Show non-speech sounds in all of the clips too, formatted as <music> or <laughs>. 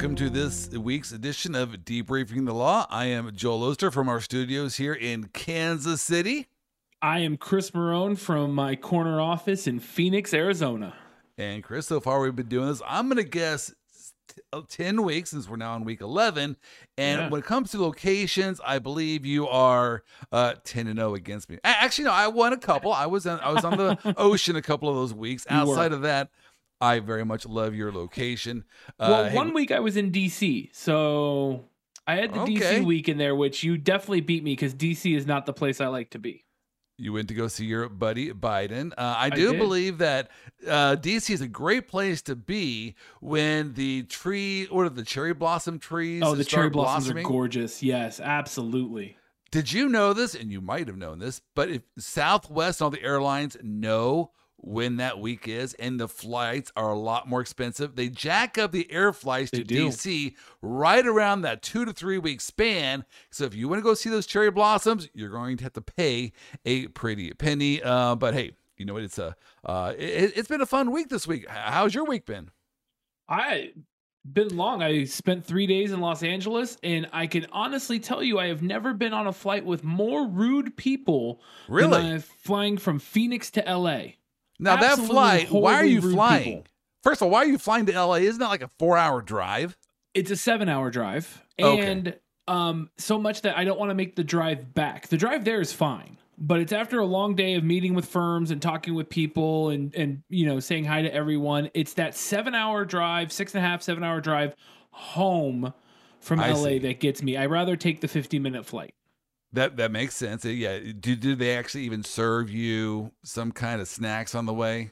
Welcome to this week's edition of Debriefing the Law. I am Joel Oster from our studios here in Kansas City. I am Chris Marone from my corner office in Phoenix, Arizona. And Chris, so far we've been doing this. I'm going to guess t- uh, 10 weeks since we're now in week 11. And Yeah. when it comes to locations, I believe you are uh, 10 and 0 against me. Actually, no, I won a couple. I was on, I was on the <laughs> ocean a couple of those weeks. Outside of that, I very much love your location. Uh, well, hey, one week I was in DC, so I had the Okay. DC week in there, which you definitely beat me because DC is not the place I like to be. You went to go see your buddy Biden. Uh, I do did. believe that uh, DC is a great place to be when the tree, what are the cherry blossom trees? Oh, the cherry blossoms blossoming? are gorgeous. Yes, absolutely. Did you know this? And you might have known this, but if Southwest and all the airlines know when that week is, and the flights are a lot more expensive, they jack up the air flights They to do. DC right around that two to three week span. So if you want to go see those cherry blossoms, you're going to have to pay a pretty penny. Uh, but hey, you know what? It's a uh, it, it's been a fun week this week. How's your week been? I been long. I spent three days in Los Angeles, and I can honestly tell you, I have never been on a flight with more rude people. Really? Than flying from Phoenix to LA. Now that flight, why are you flying? people. First of all, why are you flying to LA? Isn't that like a four hour drive? it's a seven hour drive Okay. and um so much that i don't want to make the drive back the drive there is fine but it's after a long day of meeting with firms and talking with people and and you know saying hi to everyone it's that seven hour drive six and a half seven hour drive home from I la see. that gets me i rather take the 50 minute flight That that makes sense. Uh, Yeah. Do do they actually even serve you some kind of snacks on the way?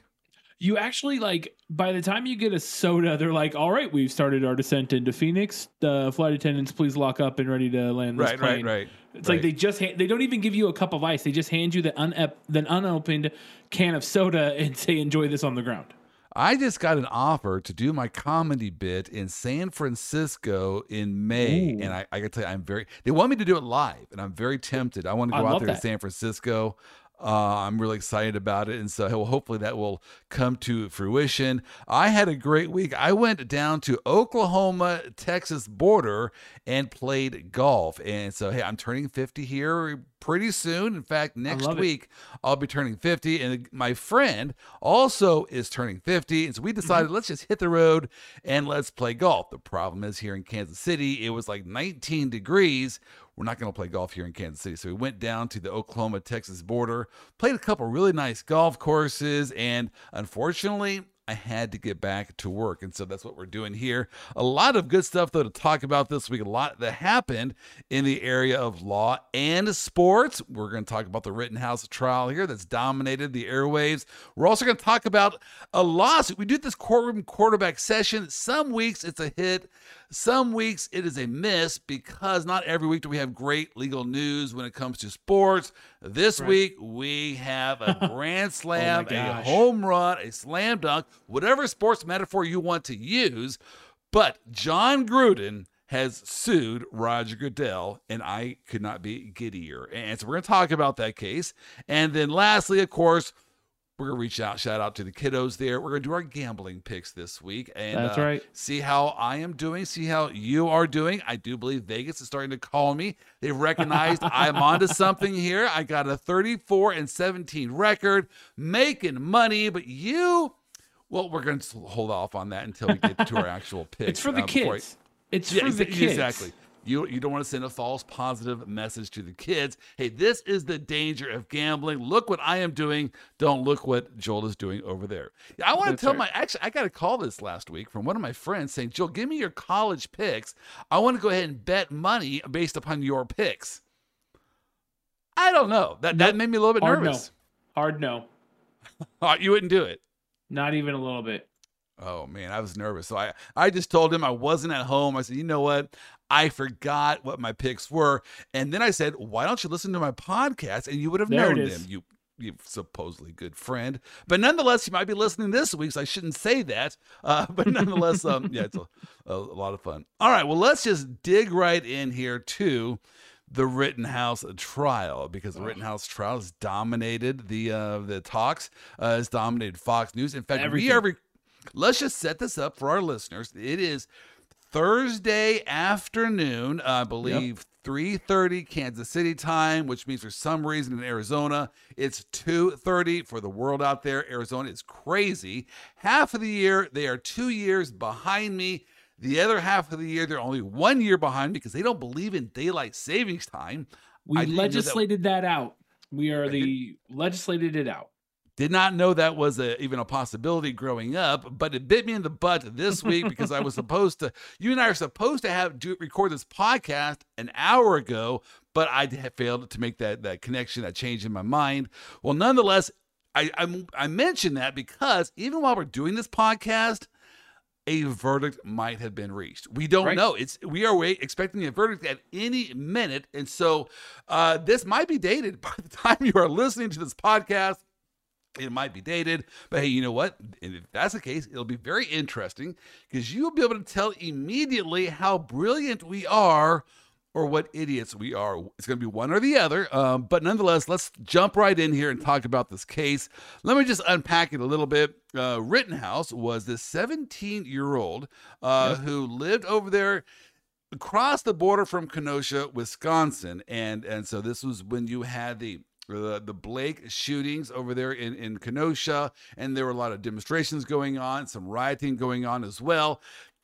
you actually like by the time you get a soda they're like all right we've started our descent into phoenix uh, flight attendants please lock up and ready to land this Right, plane right, right. It's like they just ha- they don't even give you a cup of ice. They just hand you the unep- the unopened can of soda <laughs> and say enjoy this on the ground. I just got an offer to do my comedy bit in San Francisco in May, Ooh. and I, I gotta tell you, I'm very. They want me to do it live, and I'm very tempted. I want to I go out love there to. San Francisco. Uh, I'm really excited about it, and so hopefully that will come to fruition. I had a great week. I went down to Oklahoma Texas border and played golf, and so hey, I'm turning 50 here pretty soon. In fact, next love it. week I'll be turning 50, and my friend also is turning 50, and so we decided Mm-hmm. let's just hit the road and let's play golf. The problem is here in Kansas City, it was like 19 degrees. We're not going to play golf here in Kansas City. So we went down to the Oklahoma Texas border, played a couple really nice golf courses, and unfortunately, I had to get back to work. And so that's what we're doing here. A lot of good stuff, though, to talk about this week. A lot that happened in the area of law and sports. We're going to talk about the Rittenhouse trial here that's dominated the airwaves. We're also going to talk about a lawsuit. We do this courtroom quarterback session. Some weeks it's a hit, some weeks it is a miss because not every week do we have great legal news when it comes to sports. This Right. week we have a <laughs> grand oh slam, a home run, a slam dunk, whatever sports metaphor you want to use. But Jon Gruden has sued Roger Goodell, and I could not be giddier. And so we're going to talk about that case. And then lastly, of course, we're to reach out, shout out to the kiddos there. We're going to do our gambling picks this week and That's uh, right. see how I am doing, see how you are doing. I do believe Vegas is starting to call me. They've recognized <laughs> I'm onto something here. I got a 34 and 17 record, making money, but you, well, we're going to hold off on that until we get to our <laughs> actual picks. It's for the uh, before I- kids. It's yeah, for the kids. exactly. You you don't want to send a false positive message to the kids. Hey, this is the danger of gambling. Look what I am doing. Don't look what Joel is doing over there. I want to That's tell right. my actually I got a call this last week from one of my friends saying, Joel, give me your college picks. I want to go ahead and bet money based upon your picks. I don't know. That that made me a little bit Hard nervous. no. Hard no. <laughs> You wouldn't do it. Not even a little bit. Oh man, I was nervous. So I, I just told him I wasn't at home. I said, you know what? I forgot what my picks were. And then I said, why don't you listen to my podcast? And you would have There known them. You you supposedly good friend. But nonetheless, you might be listening this week, so I shouldn't say that. Uh, <laughs> but nonetheless, um, yeah, it's a, a, a lot of fun. All right, well, let's just dig right in here to the Rittenhouse trial because the Rittenhouse trial has dominated the uh, the talks, uh, has dominated Fox News. In fact, we Everything. are. Re- let's just set this up for our listeners. It is Thursday afternoon, I believe 3:30 Kansas City time, which means for some reason in Arizona it's 2:30 for the world out there. Arizona is crazy. Half of the year they are 2 years behind me. The other half of the year they're only 1 year behind me because they don't believe in daylight savings time. We I that- legislated that, out. We are the legislated it out. Did not know that was a, even a possibility growing up, but it bit me in the butt this week because I was <laughs> supposed to. You and I are supposed to have do record this podcast an hour ago, but I failed to make that that connection, that change in my mind. Well, nonetheless, I I, I mentioned that because even while we're doing this podcast, a verdict might have been reached. We don't Right. know. It's we are wait, expecting a verdict at any minute, and so uh, this might be dated <laughs> by the time you are listening to this podcast. It might be dated, but hey, you know what? If that's the case, it'll be very interesting because you'll be able to tell immediately how brilliant we are or what idiots we are. It's going to be one or the other. Um, but nonetheless, let's jump right in here and talk about this case. Let me just unpack it a little bit. Uh, Rittenhouse was this 17 year old uh, who lived over there across the border from Kenosha, Wisconsin, and and so this was when you had the the, the Blake shootings over there in, in Kenosha, and there were a lot of demonstrations going on, some rioting going on as well.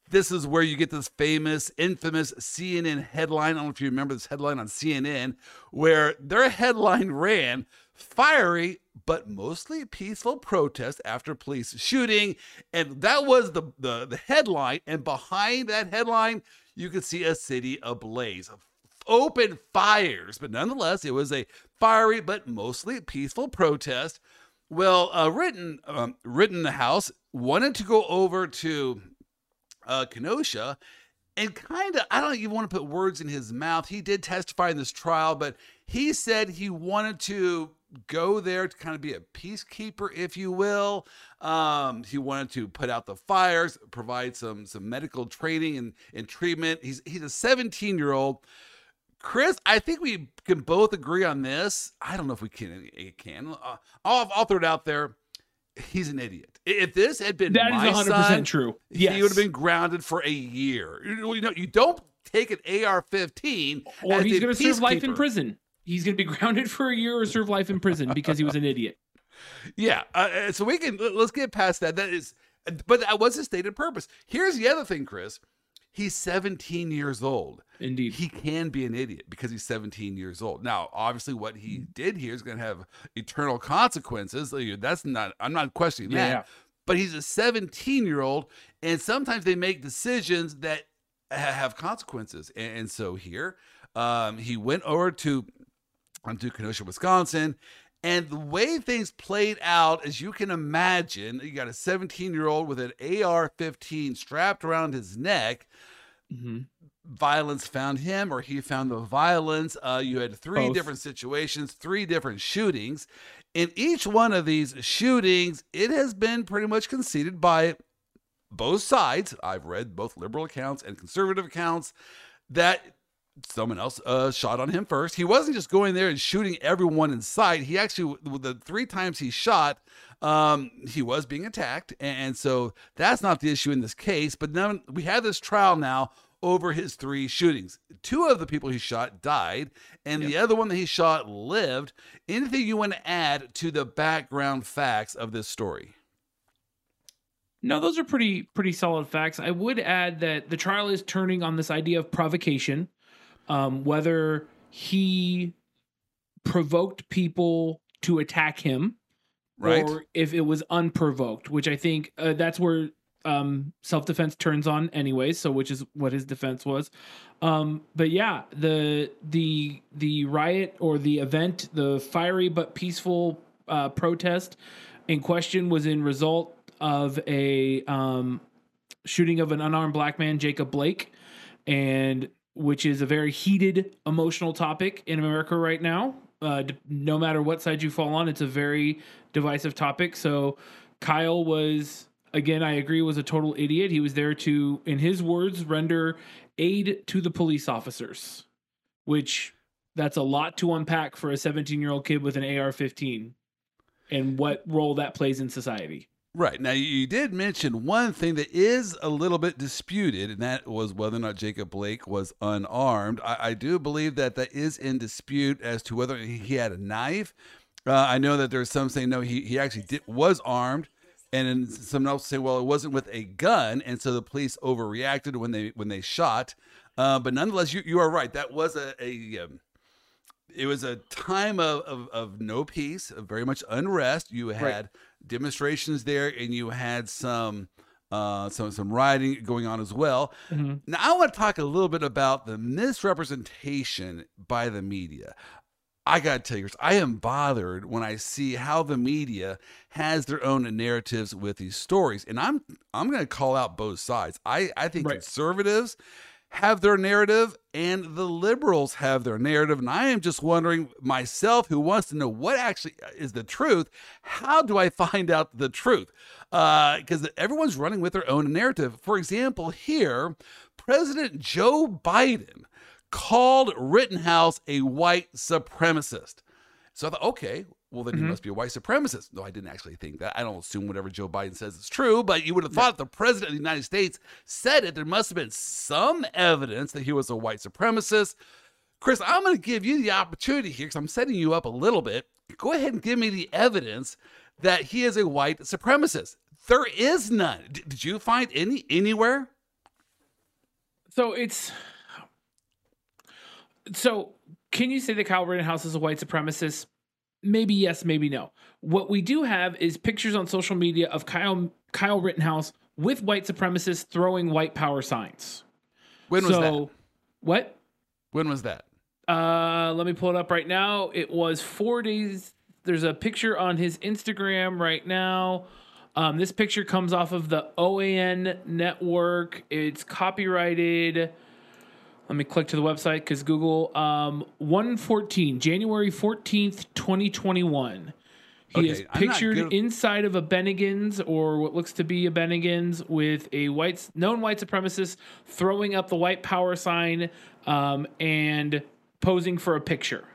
This is where you get this famous, infamous CNN headline. I don't know if you remember this headline on CNN, where their headline ran fiery but mostly peaceful protest after police shooting. And that was the, the, the headline. And behind that headline, you could see a city ablaze. Open fires, but nonetheless, it was a fiery but mostly peaceful protest. Well, uh, written um, Rittenhouse wanted to go over to uh, Kenosha and kind of, I don't even want to put words in his mouth. He did testify in this trial, but he said he wanted to go there to kind of be a peacekeeper, if you will. Um, he wanted to put out the fires, provide some some medical training and, and treatment. He's he's a 17 year old. Chris, I think we can both agree on this. I don't know if we can. Can uh, I'll, I'll throw it out there. He's an idiot. If this had been That my is 100% son, true. he would have been grounded for a year. You know, you don't take an AR-15 Or he's going to serve life in prison. He's going to be <laughs> grounded for a year or serve life in prison because he was an idiot. Yeah, uh, uh, so we can let- let's get past that. That is, but that was his stated purpose. Here's the other thing, Chris. He's 17 years old. Indeed. He can be an idiot because he's 17 years old. Now, obviously, what he Mm. did here is going to have eternal consequences. That's not. I'm not questioning that. Yeah. But he's a 17 year old, and sometimes they make decisions that have consequences. And, and so here, um, he went over to um, to Kenosha, Wisconsin. And the way things played out, as you can imagine, you got a 17 year old with an AR 15 strapped around his neck. hmm Violence found him, or he found the violence. Uh, you had three Both. different situations, three different shootings. In each one of these shootings, it has been pretty much conceded by both sides. I've read both liberal accounts and conservative accounts that someone else uh, shot on him first. He wasn't just going there and shooting everyone in sight. He actually, the three times he shot, um, he was being attacked, and so that's not the issue in this case. But now we have this trial now over his three shootings. Two of the people he shot died, and the other one that he shot lived. Anything you want to add to the background facts of this story? No, those are pretty pretty solid facts. I would add that the trial is turning on this idea of provocation, um, whether he provoked people to attack him, Right. or if it was unprovoked. Which I think uh, that's where um, self defense turns on, anyway. So, which is what his defense was. Um, but yeah, the the the riot or the event, the fiery but peaceful uh, protest in question was in result of a um, shooting of an unarmed black man, Jacob Blake, and which is a very heated, emotional topic in America right now. Uh, no matter what side you fall on, it's a very divisive topic. So Kyle was again, I agree, was a total idiot. He was there to, in his words, render aid to the police officers, which that's a lot to unpack for a 17 year old kid with an AR 15 and what role that plays in society. Right. Now, you did mention one thing that is a little bit disputed, and that was whether or not Jacob Blake was unarmed. I, I do believe that that is in dispute as to whether he had a knife. Uh, I know that there's some saying no, he, he actually did, was armed, and then someone else say, well, it wasn't with a gun, and so the police overreacted when they when they shot. Uh, but nonetheless, you, you are right. That was a, a um, it was a time of, of, of no peace, of very much unrest. You had right. Demonstrations there, and you had some uh, some some rioting going on as well. Mm-hmm. Now, I want to talk a little bit about the misrepresentation by the media. I got to tell you, I am bothered when I see how the media has their own narratives with these stories, and I'm I'm going to call out both sides. I I think right. conservatives have their narrative and the liberals have their narrative. And I am just wondering myself, who wants to know what actually is the truth, how do I find out the truth? Because uh, everyone's running with their own narrative. For example, here, President Joe Biden called Rittenhouse a white supremacist. So I thought, okay, well, then mm-hmm. he must be a white supremacist. No, I didn't actually think that. I don't assume whatever Joe Biden says is true, but you would have thought if the president of the United States said it, there must have been some evidence that he was a white supremacist. Chris, I'm going to give you the opportunity here because I'm setting you up a little bit. Go ahead and give me the evidence that he is a white supremacist. There is none. D- did you find any anywhere? So it's so. Can you say that Kyle Rittenhouse is a white supremacist? Maybe yes, maybe no. What we do have is pictures on social media of Kyle Kyle Rittenhouse with white supremacists throwing white power signs. When was so, that? What? When was that? Uh, let me pull it up right now. It was four days. There's a picture on his Instagram right now. Um, this picture comes off of the OAN network. It's copyrighted. Let me click to the website because Google. Um, 114, January 14th, 2021. He okay, is pictured inside of a Bennigan's or what looks to be a Bennigan's with a white known white supremacist throwing up the white power sign um, and posing for a picture.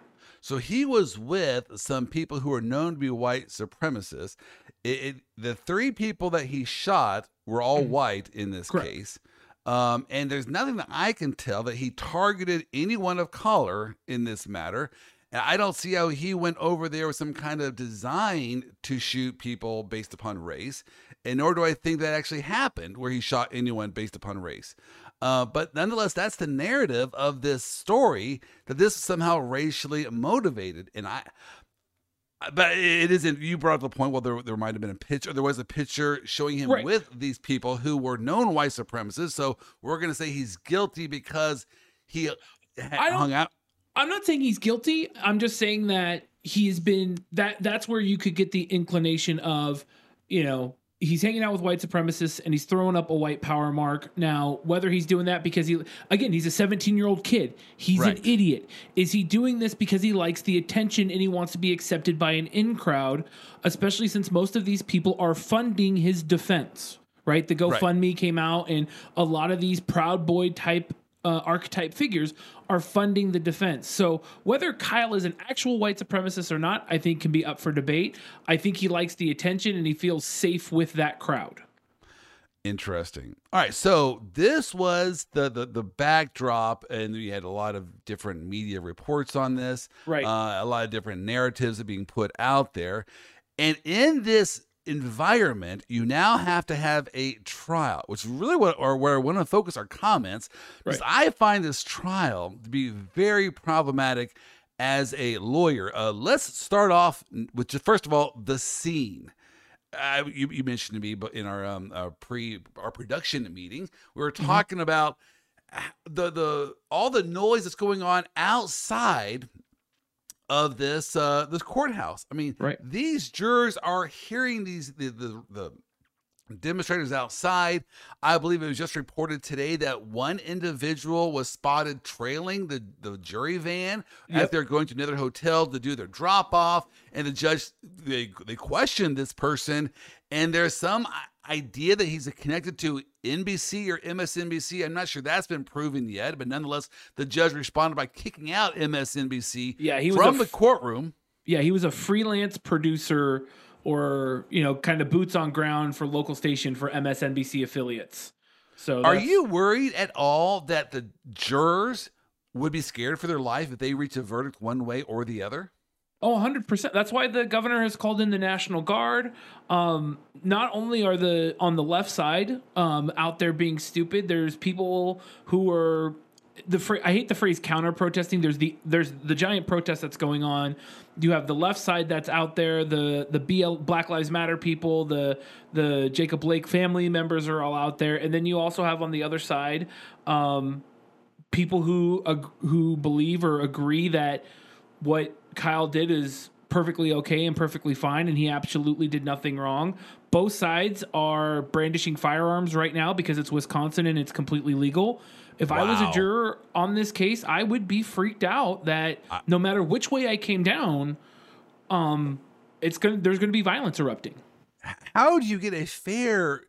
So he was with some people who are known to be white supremacists. It, it, the three people that he shot were all mm. white in this Correct. case. Um, and there's nothing that I can tell that he targeted anyone of color in this matter. And I don't see how he went over there with some kind of design to shoot people based upon race. And nor do I think that actually happened where he shot anyone based upon race. Uh, but nonetheless, that's the narrative of this story that this is somehow racially motivated. And I, but it isn't. You brought up the point. Well, there there might have been a picture. There was a picture showing him right. with these people who were known white supremacists. So we're going to say he's guilty because he hung out. I'm not saying he's guilty. I'm just saying that he's been that. That's where you could get the inclination of, you know, he's hanging out with white supremacists and he's throwing up a white power mark. Now, whether he's doing that because he, again, he's a 17 year old kid, he's right. an idiot. Is he doing this because he likes the attention and he wants to be accepted by an in crowd, especially since most of these people are funding his defense? Right, the GoFundMe right. came out, and a lot of these Proud Boy type uh, archetype figures are funding the defense. So whether Kyle is an actual white supremacist or not, I think can be up for debate. I think he likes the attention and he feels safe with that crowd. Interesting. All right, so this was the the, the backdrop, and we had a lot of different media reports on this. Right. Uh, a lot of different narratives are being put out there, and in this environment, you now have to have a trial, which is really what or where I want to focus our comments. Because right. I find this trial to be very problematic as a lawyer. Uh, let's start off with just first of all the scene. Uh, you, you, mentioned to me, but in our um, our pre our production meeting, we were mm-hmm. talking mm-hmm. about the the all the noise that's going on outside of this uh this courthouse. I mean, right. these jurors are hearing these the, the the demonstrators outside. I believe it was just reported today that one individual was spotted trailing the, the jury van yep. as they're going to another hotel to do their drop off. And the judge, they, they questioned this person. And there's some idea that he's connected to NBC or MSNBC. I'm not sure that's been proven yet, but nonetheless, the judge responded by kicking out MSNBC yeah, he from the courtroom. Yeah, he was a freelance producer or you know, kind of boots on ground for local station for MSNBC affiliates. So, Are you worried at all that the jurors would be scared for their life if they reach a verdict one way or the other? Oh, 100%. That's why the governor has called in the National Guard. Um, not only are the on the left side um, out there being stupid, there's people who are the phr- I hate the phrase counter protesting. There's the there's the giant protest that's going on. You have the left side that's out there, the the BL Black Lives Matter people, the the Jacob Blake family members are all out there, and then you also have on the other side um, people who ag- who believe or agree that what Kyle did is perfectly okay and perfectly fine, and he absolutely did nothing wrong. Both sides are brandishing firearms right now because it's Wisconsin and it's completely legal. If I was a juror on this case, I would be freaked out that no matter which way I came down, um, it's gonna there's gonna be violence erupting. How do you get a fair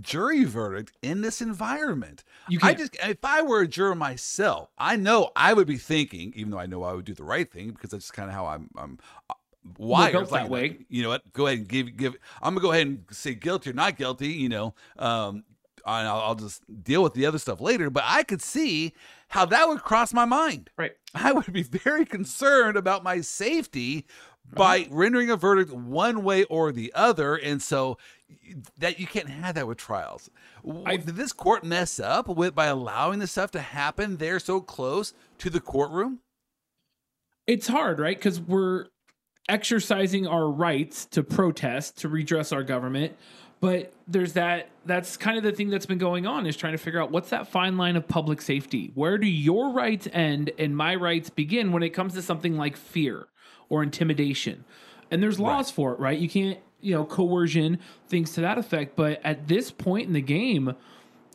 jury verdict in this environment? You I can't. just if I were a juror myself, I know I would be thinking, even though I know I would do the right thing because that's kind of how I'm I'm uh, wired. built like, that way. You know what? Go ahead and give give. I'm gonna go ahead and say guilty or not guilty. You know, um, and I'll, I'll just deal with the other stuff later. But I could see how that would cross my mind. Right. I would be very concerned about my safety Uh-huh. by rendering a verdict one way or the other, and so that you can't have that with trials. I- Did this court mess up with by allowing this stuff to happen there so close to the courtroom? it's hard, right? Because we're exercising our rights to protest, to redress our government. But there's that, that's kind of the thing that's been going on is trying to figure out what's that fine line of public safety? Where do your rights end and my rights begin when it comes to something like fear or intimidation? And there's laws for it, right? You can't, you know, coercion, things to that effect. But at this point in the game,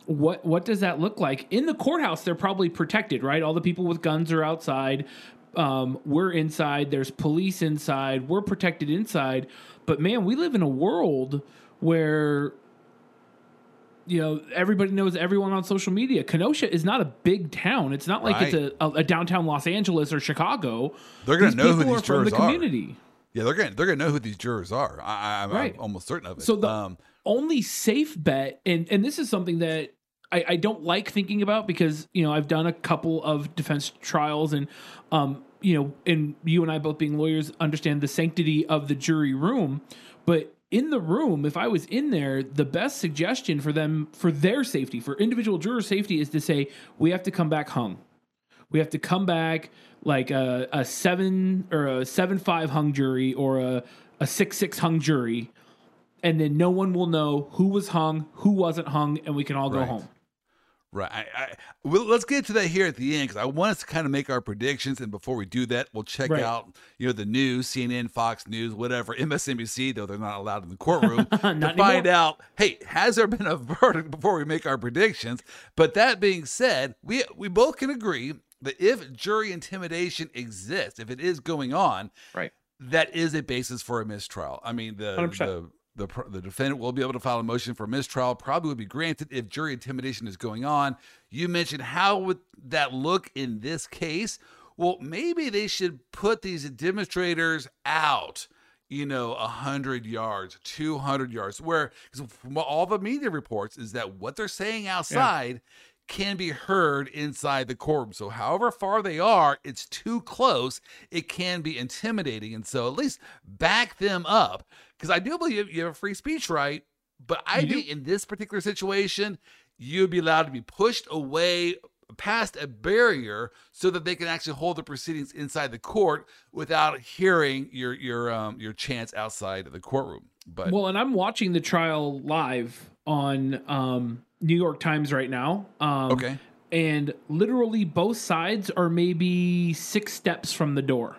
what what does that look like? In the courthouse they're probably protected right? All the people with guns are outside. Um, we're inside. There's police inside. We're protected inside. But man we live in a world where you know everybody knows everyone on social media kenosha is not a big town it's not like it's a, a, a downtown los angeles or chicago They're gonna know who these are from the jurors are. community Yeah, they're gonna they're gonna know who these jurors are. I, I'm, Right. I'm almost certain of it. So the um, only safe bet, and and this is something that I, I don't like thinking about because you know I've done a couple of defense trials, and um you know, and you and I both being lawyers understand the sanctity of the jury room, but in the room, if I was in there, the best suggestion for them, for their safety, for individual juror safety, is to say we have to come back hung. We have to come back like a, a seven or a seven five hung jury or a, a six six hung jury, and then no one will know who was hung, who wasn't hung, and we can all go Right. home. Right. I, I, well, let's get to that here at the end because I want us to kind of make our predictions. And before we do that, we'll check Right. out you know the news, CNN, Fox News, whatever, MSNBC, though they're not allowed in the <laughs> courtroom to Not find out. Hey, has there been a <laughs> verdict before we make our predictions? But that being said, we we both can agree that if jury intimidation exists, if it is going on, Right. that is a basis for a mistrial. I mean, the 100%. the the, the defendant will be able to file a motion for mistrial. Probably would be granted if jury intimidation is going on. You mentioned how would that look in this case? Well, maybe they should put these demonstrators out. You know, a hundred yards, two hundred yards. Where because all the media reports is that what they're saying outside can be heard inside the courtroom. So, however far they are, it's too close. It can be intimidating. And so, at least back them up. Because I do believe you have a free speech right. But I You do. think in this particular situation, you'd be allowed to be pushed away past a barrier so that they can actually hold the proceedings inside the court without hearing your your um your chants outside of the courtroom. But Well, and I'm watching the trial live on um, New York Times right now. Um, okay. And literally both sides are maybe six steps from the door.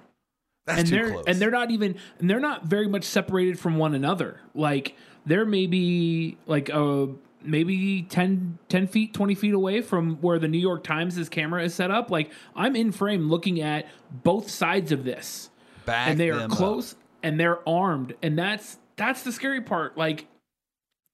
That's and too they're close. and they're not even and they're not very much separated from one another. Like they're maybe like uh maybe 10, 10 feet, 20 feet away from where the New York Times' camera is set up. Like I'm in frame looking at both sides of this. back and they are them up. close and they're armed. And that's that's the scary part. Like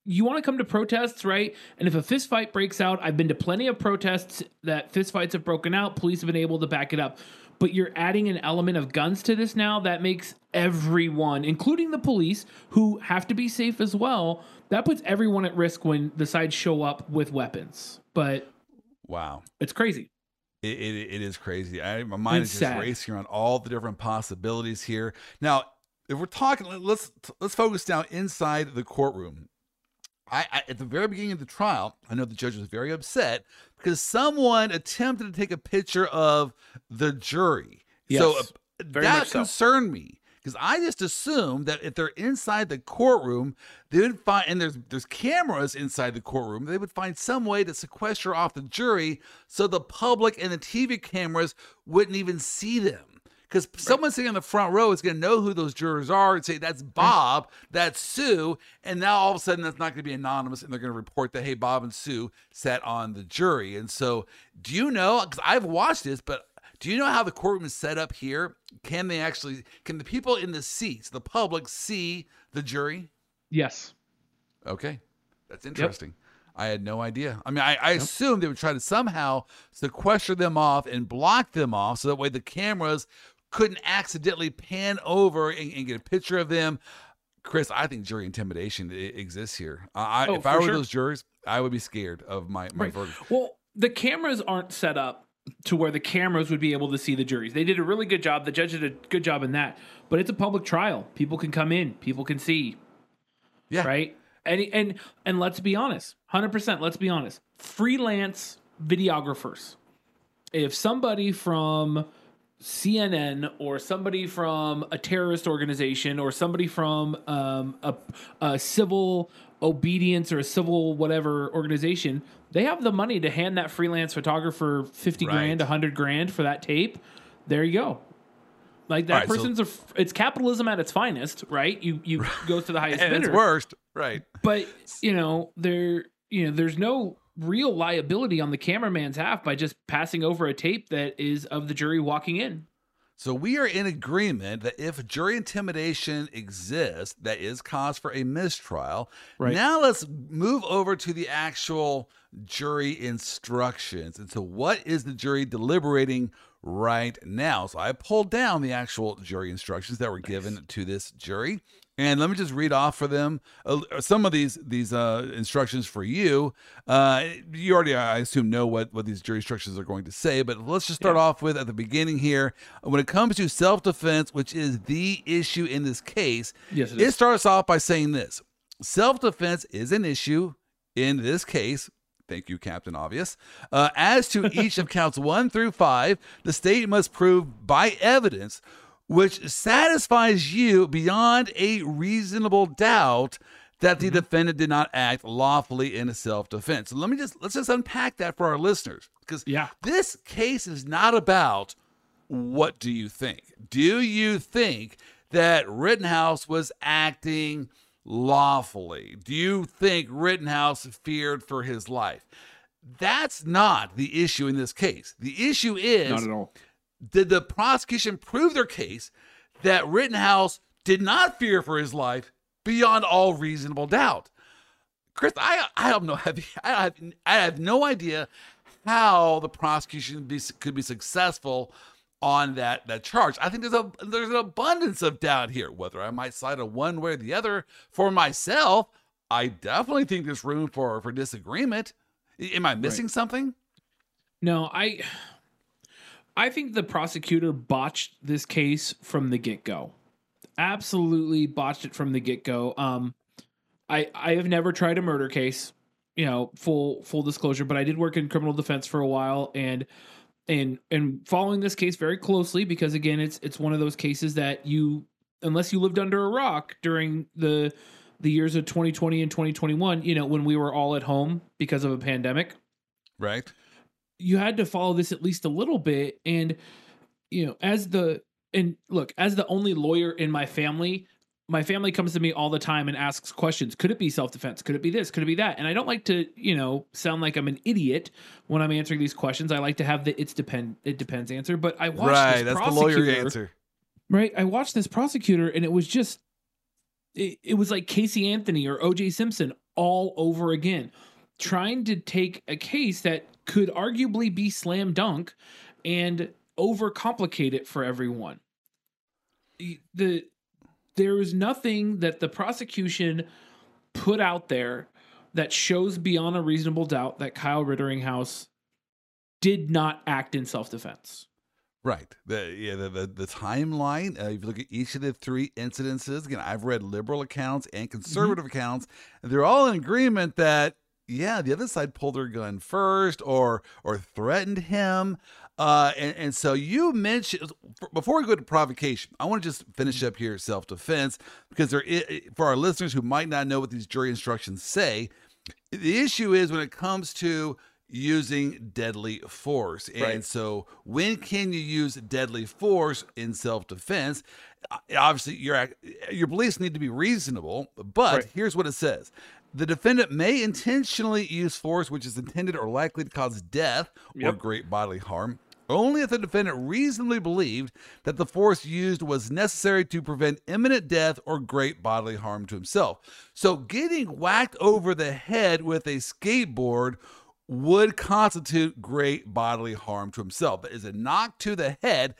you want to come to protests, right? And if a fist fight breaks out, I've been to plenty of protests that fist fights have broken out. Police have been able to back it up. but you're adding an element of guns to this now that makes everyone, including the police, who have to be safe as well, that puts everyone at risk when the sides show up with weapons. But wow, it's crazy. It, it, it is crazy. I, my mind It's is just sad. racing around all the different possibilities here. Now, if we're talking, let's let's focus down inside the courtroom. I, I at the very beginning of the trial, I know the judge was very upset because someone attempted to take a picture of the jury. So uh, very that much so. concerned me because I just assumed that if they're inside the courtroom, they would find and there's there's cameras inside the courtroom. They would find some way to sequester off the jury so the public and the TV cameras wouldn't even see them. Because someone sitting in the front row is going to know who those jurors are and say, that's mm-hmm. Bob, that's Sue. And now all of a sudden that's not going to be anonymous and they're going to report that, hey, Bob and Sue sat on the jury. And so, do you know? Because I've watched this, but do you know how the courtroom is set up here? Can they actually, can the people in the seats, the public, see the jury? Yes. Okay. That's interesting. I had no idea. I mean, I, I assumed they would try to somehow sequester them off and block them off so that way the cameras couldn't accidentally pan over and, and get a picture of them. Chris, I think jury intimidation exists here. I, Oh, if I were sure. those jurors, I would be scared of my, my Right. verdict. Well, the cameras aren't set up to where the cameras would be able to see the juries. They did a really good job. The judge did a good job in that. But it's a public trial. People can come in. People can see. Yeah. Right. And and and let's be honest. Hundred percent. Let's be honest. Freelance videographers. If somebody from CNN or somebody from a terrorist organization or somebody from um, a, a civil obedience or a civil whatever organization, they have the money to hand that freelance photographer 50 Right. grand, 100 grand for that tape. There you go. Like that right, so- person's a, it's capitalism at its finest, right? You you <laughs> go to the highest And it's bidder worst. Right. but you know there you know there's no real liability on the cameraman's half by just passing over a tape that is of the jury walking in So we are in agreement that if jury intimidation exists, that is cause for a mistrial. Right. Now let's move over to the actual jury instructions. And so what is the jury deliberating right now? So I pulled down the actual jury instructions that were given to this jury. And let me just read off for them uh, some of these these uh, instructions for you. Uh, you already, I assume, know what, what these jury instructions are going to say, but let's just start off with at the beginning here. When it comes to self defense, which is the issue in this case, Yes, it it starts off by saying this self defense is an issue in this case. Thank you, Captain Obvious. Uh, as to each of <laughs> counts one through five, the state must prove by evidence which satisfies you beyond a reasonable doubt that the mm-hmm. defendant did not act lawfully in self-defense. So let me just let's just unpack that for our listeners because Yeah. this case is not about what do you think? Do you think that Rittenhouse was acting lawfully? Do you think Rittenhouse feared for his life? That's not the issue in this case. The issue is not at all did the prosecution prove their case that Rittenhouse did not fear for his life beyond all reasonable doubt? Chris, I I don't know. Have, <laughs> I have I have no idea how the prosecution be, could be successful on that that charge. I think there's a there's an abundance of doubt here. Whether I might side on one way or the other for myself, I definitely think there's room for for disagreement. Am I missing something? no i i think the prosecutor botched this case from the get-go absolutely botched it from the get-go um i i have never tried a murder case you know full full disclosure but i did work in criminal defense for a while and and and following this case very closely because again it's it's one of those cases that you unless you lived under a rock during the the years of 2020 and 2021 you know when we were all at home because of a pandemic Right. You had to follow this at least a little bit and you know as the and look as the only lawyer in my family my family comes to me all the time and asks questions could it be self-defense could it be this could it be that and i don't like to you know sound like i'm an idiot when i'm answering these questions i like to have the it's depend it depends answer but i watched Right. this That's the lawyer prosecutor- answer. right i watched this prosecutor and it was just it, it was like casey anthony or oj simpson all over again trying to take a case that could arguably be slam dunk and overcomplicate it for everyone. The there is nothing that the prosecution put out there that shows beyond a reasonable doubt that Kyle Ritteringhouse did not act in self defense. Right. The yeah the the, the timeline. Uh, if you look at each of the three incidences, again, I've read liberal accounts and conservative mm-hmm. accounts. And they're all in agreement that yeah, the other side pulled their gun first or or threatened him. Uh, and, and so you mentioned before we go to provocation, I want to just finish up here self defense because there is, for our listeners who might not know what these jury instructions say, the issue is when it comes to using deadly force. And right. so when can you use deadly force in self-defense? Obviously your your beliefs need to be reasonable, but right. here's what it says. The defendant may intentionally use force which is intended or likely to cause death yep. or great bodily harm only if the defendant reasonably believed that the force used was necessary to prevent imminent death or great bodily harm to himself. So, getting whacked over the head with a skateboard would constitute great bodily harm to himself. But is a knock to the head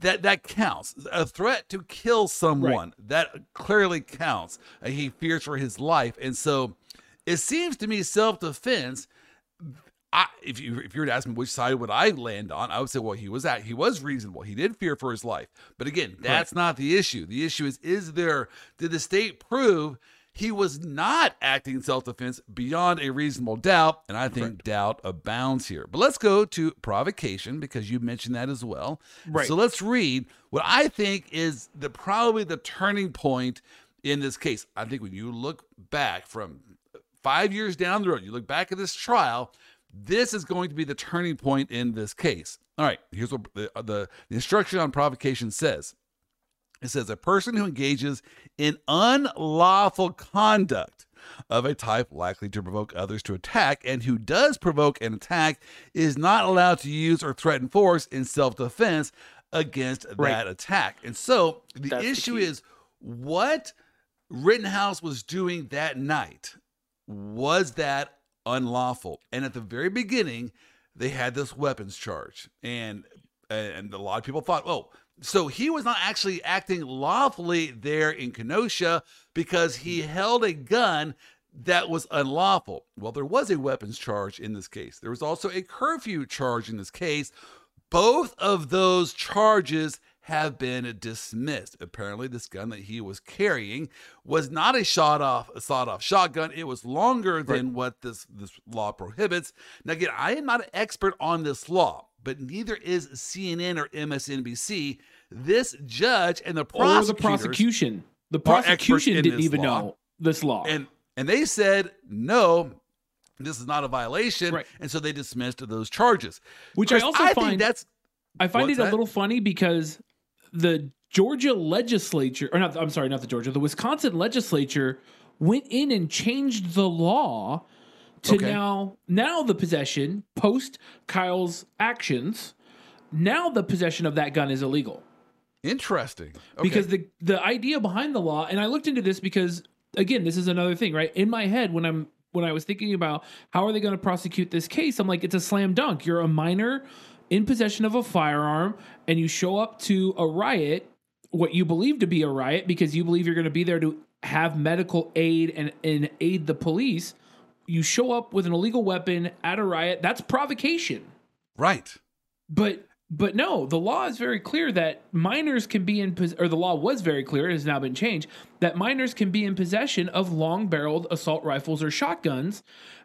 that that counts. A threat to kill someone right. that clearly counts. Uh, he fears for his life, and so it seems to me self defense. I, if you if you were to ask me which side would I land on, I would say, well, he was at he was reasonable. He did fear for his life, but again, that's right. not the issue. The issue is, is there did the state prove he was not acting in self defense beyond a reasonable doubt. And I think right. doubt abounds here. But let's go to provocation because you mentioned that as well. Right. So let's read what I think is the probably the turning point in this case. I think when you look back from five years down the road, you look back at this trial, this is going to be the turning point in this case. All right, here's what the, the, the instruction on provocation says. It says a person who engages in unlawful conduct of a type likely to provoke others to attack and who does provoke an attack is not allowed to use or threaten force in self defense against right. that attack. And so the That's issue the is what Rittenhouse was doing that night was that unlawful? And at the very beginning, they had this weapons charge. And and a lot of people thought, oh, so he was not actually acting lawfully there in Kenosha because he held a gun that was unlawful. Well, there was a weapons charge in this case. There was also a curfew charge in this case. Both of those charges have been dismissed. Apparently, this gun that he was carrying was not a shot off a sawed off shotgun. It was longer than right. what this this law prohibits. Now, again, I am not an expert on this law but neither is CNN or MSNBC. This judge and the or the prosecution, the prosecution didn't even law. know this law, and and they said no, this is not a violation, right. and so they dismissed those charges. Which Chris, I also I find that's I find it that? a little funny because the Georgia legislature, or not, I'm sorry, not the Georgia, the Wisconsin legislature went in and changed the law to okay. now now the possession post Kyle's actions. Now the possession of that gun is illegal. Interesting. Okay. Because the the idea behind the law, and I looked into this because again, this is another thing, right? In my head, when I'm when I was thinking about how are they going to prosecute this case, I'm like, it's a slam dunk. You're a minor in possession of a firearm, and you show up to a riot, what you believe to be a riot, because you believe you're going to be there to have medical aid and, and aid the police you show up with an illegal weapon at a riot, that's provocation. Right. But but no, the law is very clear that minors can be in or the law was very clear, it has now been changed, that minors can be in possession of long-barreled assault rifles or shotguns.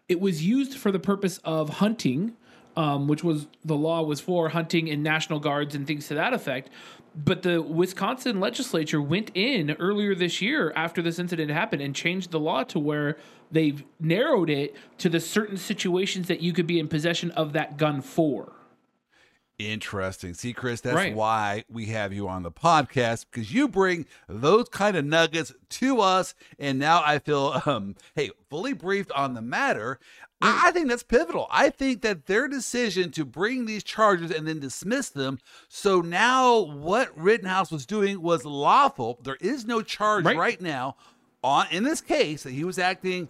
It was used for the purpose of hunting, um, which was the law was for hunting in national guards and things to that effect. But the Wisconsin legislature went in earlier this year after this incident happened and changed the law to where they've narrowed it to the certain situations that you could be in possession of that gun for. Interesting. See, Chris, that's right. why we have you on the podcast because you bring those kind of nuggets to us. And now I feel, um, hey, fully briefed on the matter. I think that's pivotal. I think that their decision to bring these charges and then dismiss them. So now what Rittenhouse was doing was lawful. There is no charge right, right now on in this case that he was acting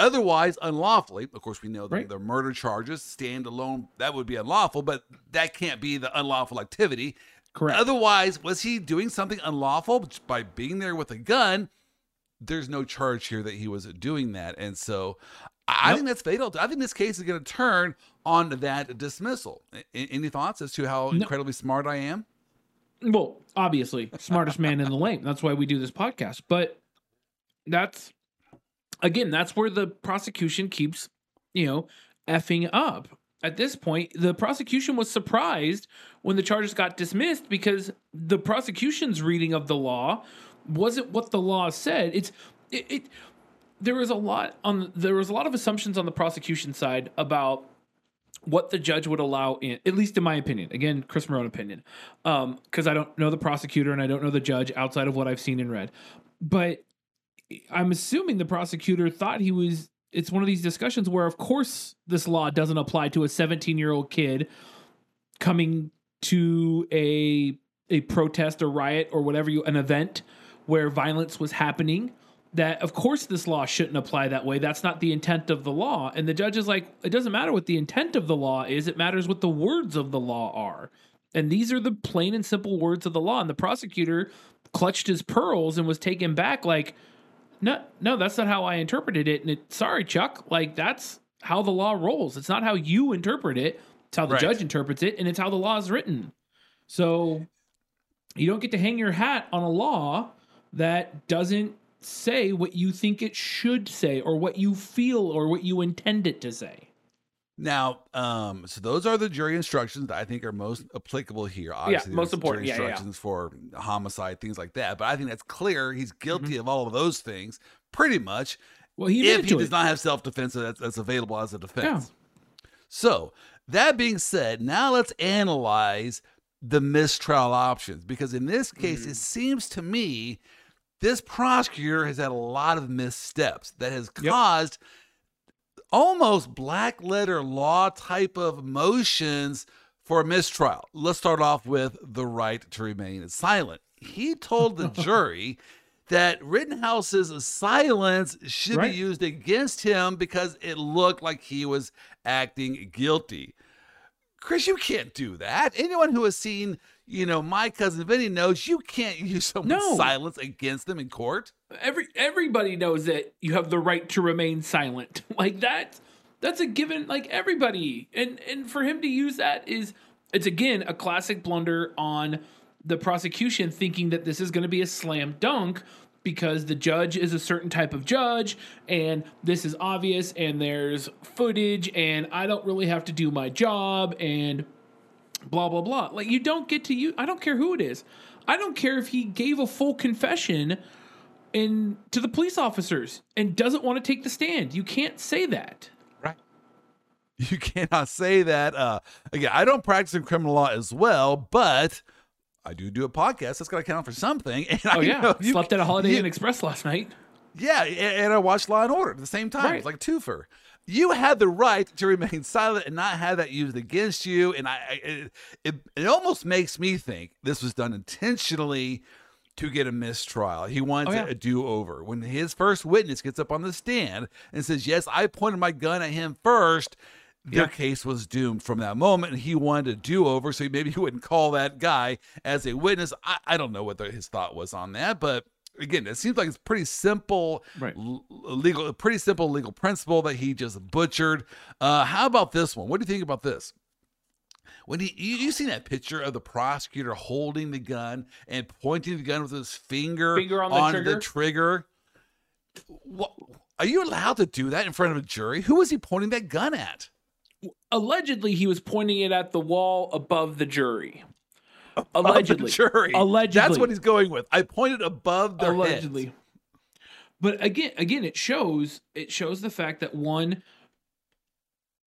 otherwise unlawfully. Of course, we know that Right. the murder charges stand alone. That would be unlawful, but that can't be the unlawful activity. Correct. Otherwise, was he doing something unlawful by being there with a gun? There's no charge here that he was doing that, and so I Nope. think that's fatal. I think this case is going to turn on that dismissal. Any thoughts as to how No. incredibly smart I am? well, obviously, smartest man in the lane. That's why we do this podcast. But that's again, that's where the prosecution keeps, you know, effing up. At this point, the prosecution was surprised when the charges got dismissed because the prosecution's reading of the law wasn't what the law said. It's it, it there was a lot on there was a lot of assumptions on the prosecution side about what the judge would allow in at least in my opinion again chris Marone opinion um because i don't know the prosecutor and i don't know the judge outside of what i've seen and read but i'm assuming the prosecutor thought he was it's one of these discussions where of course this law doesn't apply to a 17 year old kid coming to a a protest or riot or whatever you an event where violence was happening that of course this law shouldn't apply that way. That's not the intent of the law. And the judge is like it doesn't matter what the intent of the law is. It matters what the words of the law are. And these are the plain and simple words of the law. And the prosecutor clutched his pearls and was taken back like no no that's not how i interpreted it and it sorry chuck like that's how the law rolls it's not how you interpret it it's how the Right. judge interprets it and it's how the law is written so you don't get to hang your hat on a law that doesn't say what you think it should say or what you feel or what you intend it to say. Now, um, so those are the jury instructions that I think are most applicable here. Obviously, most important. Jury Yeah, yeah, yeah. instructions for homicide, things like that. But I think that's clear. He's guilty Mm-hmm. of all of those things, pretty much. Well, he if he does it. not have self defense that's, that's available as a defense. Yeah. So that being said, now let's analyze the mistrial options because in this case, Mm. it seems to me this prosecutor has had a lot of missteps that has Yep. Almost black letter law type of motions for a mistrial. Let's start off with the right to remain silent. He told the <laughs> jury that Rittenhouse's silence should Right. be used against him because it looked like he was acting guilty. Chris, you can't do that. Anyone who has seen, you know, my cousin Vinny knows you can't <laughs> use someone's No. silence against them in court. Every everybody knows that you have the right to remain silent. <laughs> Like that that's a given like everybody. And and for him to use that is it's again a classic blunder on the prosecution thinking that this is going to be a slam dunk because the judge is a certain type of judge and this is obvious and there's footage and I don't really have to do my job and blah blah blah. Like you don't get to you. I don't care who it is. I don't care if he gave a full confession in to the police officers and doesn't want to take the stand. You can't say that. Right. You cannot say that. Uh, again, I don't practice in criminal law as well, but I do do a podcast. That's got to count for something. And I Oh yeah, know you- slept at a Holiday you- Inn Express last night. Yeah, a- and I watched Law and Order at the same time. Right. It's like a twofer. You had the right to remain silent and not have that used against you. And I, it, it, it almost makes me think this was done intentionally to get a mistrial. He wants Oh, yeah. a do over. When his first witness gets up on the stand and says, Yes, I pointed my gun at him first, their Yeah. case was doomed from that moment. And he wanted a do over. So maybe he <laughs> wouldn't call that guy as a witness. I, I don't know what the, his thought was on that, but again, it seems like it's pretty simple, Right. legal, a pretty simple legal principle that he just butchered. Uh, how about this one? What do you think about this? When he, you, you seen that picture of the prosecutor holding the gun and pointing the gun with his finger, Finger on the trigger? the trigger? What, are you allowed to do that in front of a jury? Who was he pointing that gun at? Allegedly, he was pointing it at the wall above the jury. Allegedly, jury. Allegedly. That's what he's going with. I pointed above their allegedly. heads. But again, again, it shows it shows the fact that one.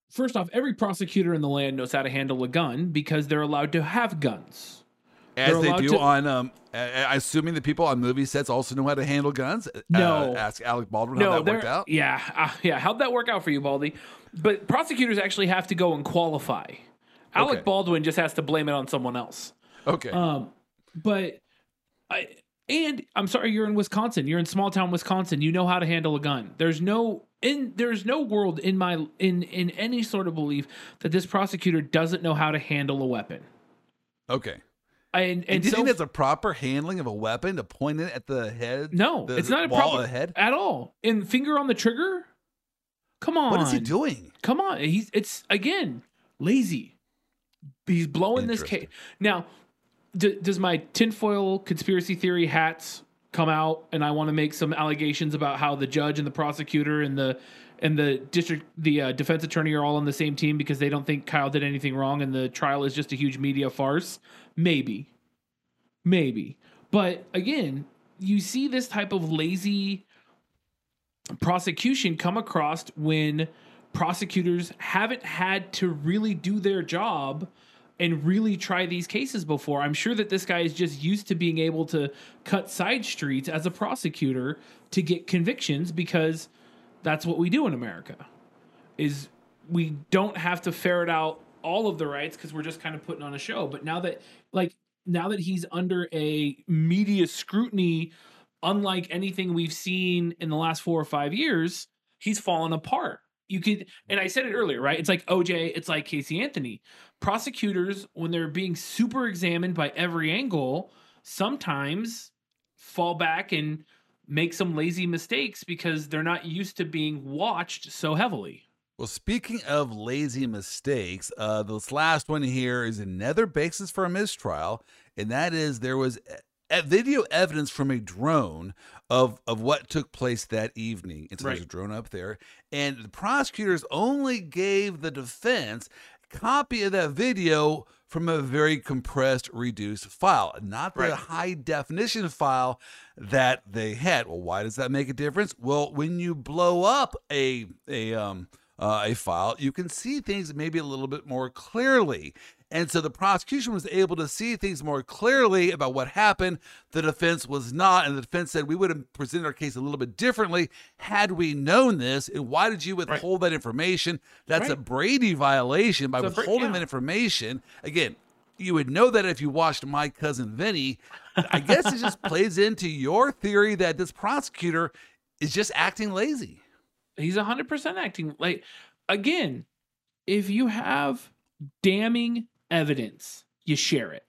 First off, every prosecutor in the land knows how to handle a gun because they're allowed to have guns. as they do to- on um assuming the people on movie sets also know how to handle guns Uh, No. ask alec baldwin how that worked out Yeah, uh, yeah. How'd that work out for you, Baldy? But prosecutors actually have to go and qualify. Alec Okay. Baldwin just has to blame it on someone else. Okay Um, but I And I'm sorry, you're in Wisconsin. You're in small town Wisconsin. You know how to handle a gun. There's no in there's no world in my in in any sort of belief that this prosecutor doesn't know how to handle a weapon. Okay. And And, and do you so think that's a proper handling of a weapon to point it at the head? no, the it's not a problem head. at all. And finger on the trigger. Come on, What is he doing? Come on, he's it's again lazy. He's blowing this case now. D- does my tinfoil conspiracy theory hats come out, and I want to make some allegations about how the judge and the prosecutor and the and the district the uh, defense attorney are all on the same team because they don't think Kyle did anything wrong and the trial is just a huge media farce? Maybe, maybe, but again, you see this type of lazy prosecution come across when prosecutors haven't had to really do their job and really try these cases before. I'm sure that this guy is just used to being able to cut side streets as a prosecutor to get convictions because that's what we do in America. Is we don't have to ferret out all of the rights because we're just kind of putting on a show. But now that like now that he's under a media scrutiny unlike anything we've seen in the last four or five years, he's fallen apart. You could, and I said it earlier, right? It's like OJ, it's like Casey Anthony. Prosecutors, when they're being super examined by every angle, sometimes fall back and make some lazy mistakes because they're not used to being watched so heavily. Well, speaking of lazy mistakes, uh, this last one here is another basis for a mistrial, and that is there was e- video evidence from a drone of of what took place that evening. And so there's a drone up there, and the prosecutors only gave the defense a copy of that video from a very compressed, reduced file, not the Right. high definition file that they had. Well, why does that make a difference? Well, when you blow up a a um uh, a file, you can see things maybe a little bit more clearly. And so the prosecution was able to see things more clearly about what happened. The defense was not. And the defense said we would have presented our case a little bit differently had we known this. And why did you withhold that information? That's a Brady violation by Bra- withholding yeah. that information. Again, you would know that if you watched My Cousin Vinny. I guess it just plays into your theory that this prosecutor is just acting lazy. He's 100% acting like, again, if you have damning evidence, you share it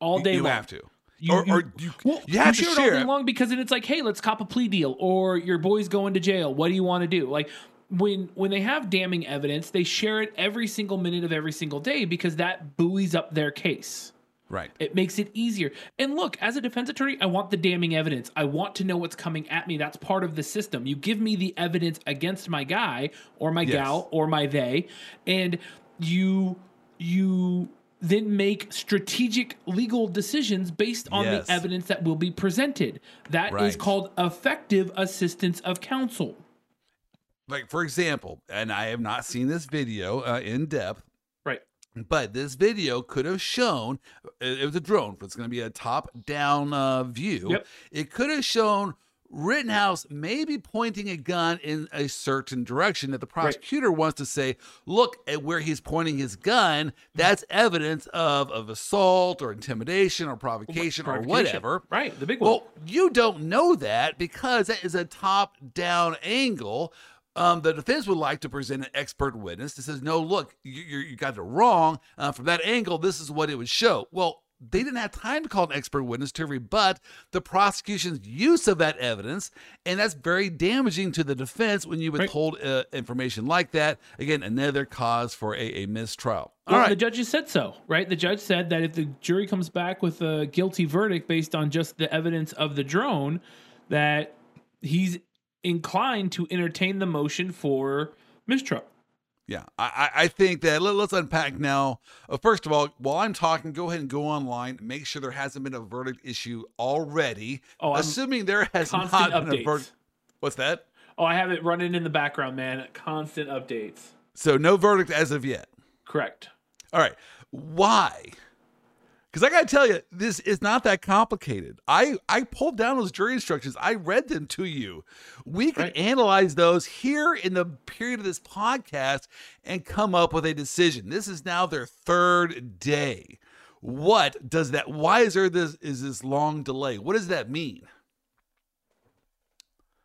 all day you long. have to. You, Or- you, or you- well, you have to share it all day long because then it's like, hey, let's cop a plea deal, or your boy's going to jail. What do you want to do? Like when when they have damning evidence, they share it every single minute of every single day because that buoys up their case. Right. It makes it easier. And look, as a defense attorney, I want the damning evidence. I want to know what's coming at me. That's part of the system. You give me the evidence against my guy or my Yes. gal or my they, and you you then make strategic legal decisions based on Yes. the evidence that will be presented. That is Right. called effective assistance of counsel. Like, for example, and I have not seen this video uh, in depth, Right. but this video could have shown it it was a drone, but it's going to be a top down uh, view. Yep. It could have shown Rittenhouse may be pointing a gun in a certain direction that the prosecutor wants to say, look at where he's pointing his gun. That's evidence of, of assault or intimidation or provocation, or Provocation. whatever. Right. The big one. Well, you don't know that because that is a top down angle. Um, the defense would like to present an expert witness that says, no, look, you, you, you got it wrong. Uh, from that angle, this is what it would show. Well, they didn't have time to call an expert witness to rebut the prosecution's use of that evidence. And that's very damaging to the defense when you withhold uh, information like that. Again, another cause for a, a mistrial. All Well, right. The judges said so, right? The judge said that if the jury comes back with a guilty verdict based on just the evidence of the drone, that he's inclined to entertain the motion for mistrial. Yeah, I, I think that let, us unpack now. Uh, first of all, while I'm talking, go ahead and go online. Make sure there hasn't been a verdict issue already. Oh, I'm- assuming there has not constant been a verdict. What's that? Oh, I have it running in the background, man. Constant updates. So no verdict as of yet. Correct. All right, why? Because I got to tell you, this is not that complicated. I I pulled down those jury instructions. I read them to you. We can Right. analyze those here in the period of this podcast and come up with a decision. This is now their third day. What does that? Why is there this is this long delay? What does that mean?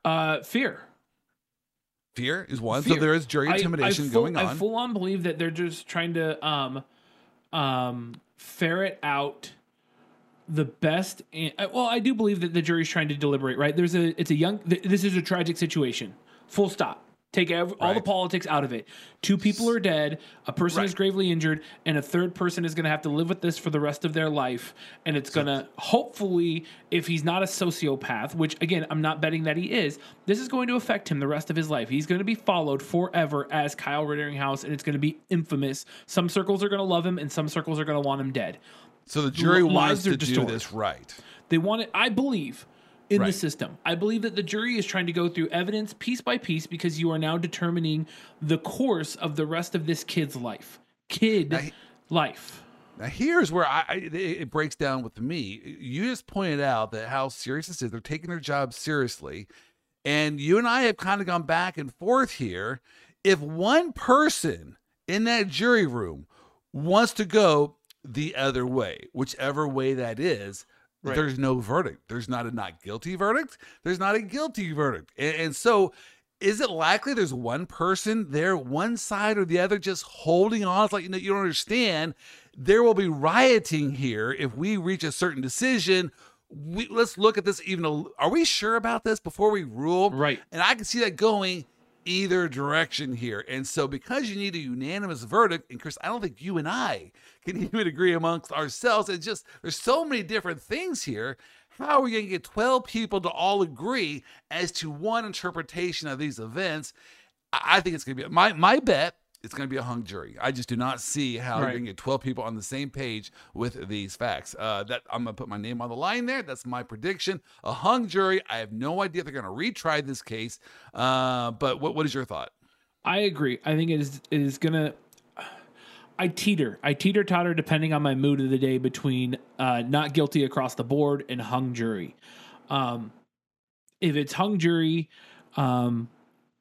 Uh, fear. Fear is one. Fear. So there is jury I- I intimidation full- going on. I full on believe that they're just trying to um, um, ferret out the best. Uh, well, I do believe that the jury's trying to deliberate. Right? There's a. It's a young. th- This is a tragic situation. Full stop. Take ev- all the politics out of it. Two people are dead. A person is gravely injured, and a third person is going to have to live with this for the rest of their life. And it's going to hopefully, if he's not a sociopath, which again I'm not betting that he is, this is going to affect him the rest of his life. He's going to be followed forever as Kyle Ritteringhouse, and it's going to be infamous. Some circles are going to love him, and some circles are going to want him dead. so the jury lives wants to do distorted. this right. They want it. I believe in the system. I believe that the jury is trying to go through evidence piece by piece because you are now determining the course of the rest of this kid's life. Kid I- life. Now here's where I, I it breaks down with me. You just pointed out that how serious this is. They're taking their job seriously, and you and I have kind of gone back and forth here. If one person in that jury room wants to go the other way, whichever way that is, Right. there's no verdict. There's not a not guilty verdict. There's not a guilty verdict, and, and so. Is it likely there's one person there, one side or the other, just holding on? It's like you know you don't understand there will be rioting here if we reach a certain decision. We, let's look at this even. A, are we sure about this before we rule? Right. And I can see that going either direction here. And so, because you need a unanimous verdict, and Chris, I don't think you and I can <laughs> even agree amongst ourselves. It's just there's so many different things here. How are we going to get 12 people to all agree as to one interpretation of these events? I think it's going to be my my bet. It's going to be a hung jury. I just do not see how you're Right. going to get 12 people on the same page with these facts. Uh, that I'm going to put my name on the line there. That's my prediction. A hung jury. I have no idea if they're going to retry this case. Uh, but what what is your thought? I agree. I think it is it is gonna. I teeter. I teeter totter depending on my mood of the day between uh, not guilty across the board and hung jury. Um, if it's hung jury, um,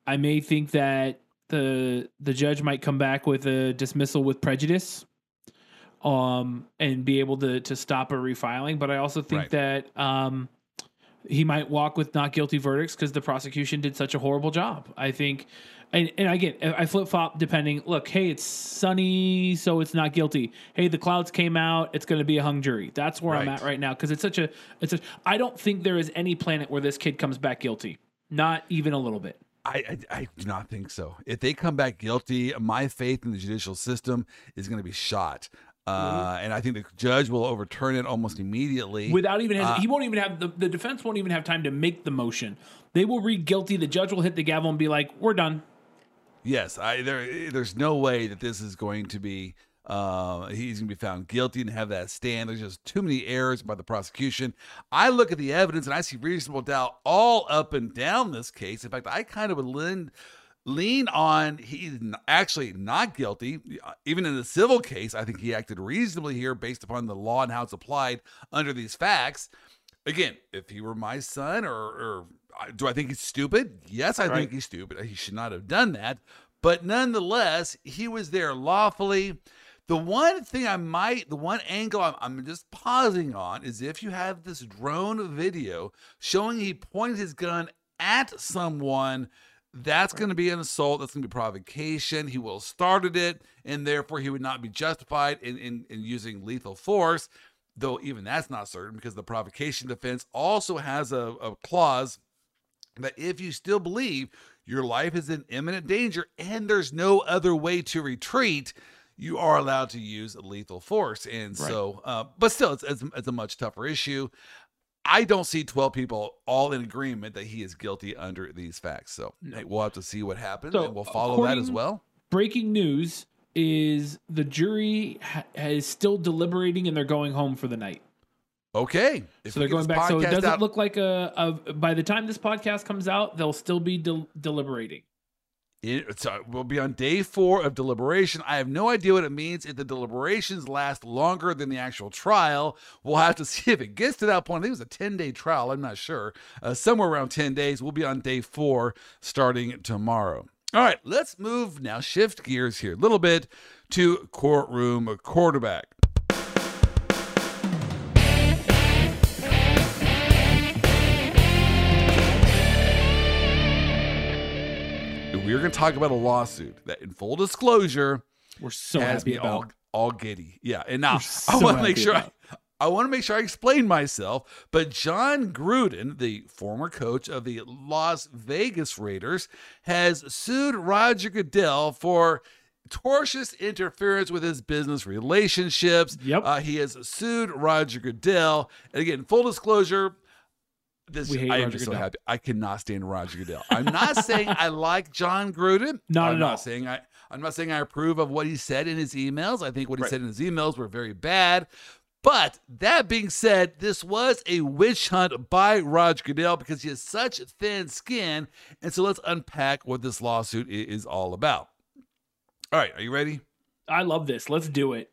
I may think that the the judge might come back with a dismissal with prejudice, um, and be able to to stop a refiling. But I also think Right. that um, he might walk with not guilty verdicts because the prosecution did such a horrible job. I think, and, and again, I flip flop depending. Look, hey, it's sunny, so it's not guilty. Hey, the clouds came out, it's going to be a hung jury. That's where I'm at right now because it's such a, it's a. I don't think there is any planet where this kid comes back guilty. Not even a little bit. I, I, I do not think so. If they come back guilty, my faith in the judicial system is going to be shot. Uh, and I think the judge will overturn it almost immediately. Without even, Uh, he won't even have the, the defense won't even have time to make the motion. They will read guilty. The judge will hit the gavel and be like, "We're done." Yes, I there there's no way that this is going to be uh he's going to be found guilty and have that stand. There's just too many errors by the prosecution. I look at the evidence and I see reasonable doubt all up and down this case. In fact, I kind of would lean lean on he's actually not guilty. Even in the civil case, I think he acted reasonably here based upon the law and how it's applied under these facts. Again, if he were my son, or, or uh, do I think he's stupid? Yes, I Right. think he's stupid. He should not have done that. But nonetheless, he was there lawfully. The one thing I might, the one angle I'm, I'm just pausing on is if you have this drone video showing he pointed his gun at someone, that's going to be an assault. That's going to be provocation. He will have started it, and therefore he would not be justified in, in, in using lethal force. Though even that's not certain because the provocation defense also has a, a clause that if you still believe your life is in imminent danger and there's no other way to retreat, you are allowed to use lethal force. And Right. so, uh, but still, it's, it's, it's a much tougher issue. I don't see 12 people all in agreement that he is guilty under these facts. So No. hey, we'll have to see what happens So, and we'll follow that as well. breaking news is the jury ha- is still deliberating and they're going home for the night. Okay. If So they're going back. So it doesn't out- look like a, a. By the time this podcast comes out, they'll still be del- deliberating. It, so we'll be on day four of deliberation. I have no idea what it means. If the deliberations last longer than the actual trial, we'll have to <laughs> see if it gets to that point. I think it was a 10 day trial. I'm not sure. Uh, somewhere around 10 days. We'll be on day four starting tomorrow. All right, let's move now, shift gears here a little bit to courtroom quarterback. We're going to talk about a lawsuit that, in full disclosure, We're so has happy me about. all, all giddy. Yeah, and now We're I want to make sure I. I want to make sure I explain myself. But Jon Gruden, the former coach of the Las Vegas Raiders, has sued Roger Goodell for tortious interference with his business relationships. Yep. Uh, he has sued Roger Goodell. And again, full disclosure. This We hate I am just so happy. I cannot stand Roger Goodell. I'm not saying I like Jon Gruden. Not I'm at not all. saying I. I'm not saying I approve of what he said in his emails. I think what he Right. said in his emails were very bad. But that being said, this was a witch hunt by Roger Goodell because he has such thin skin. And so let's unpack what this lawsuit is all about. All right, are you ready? I love this. Let's do it.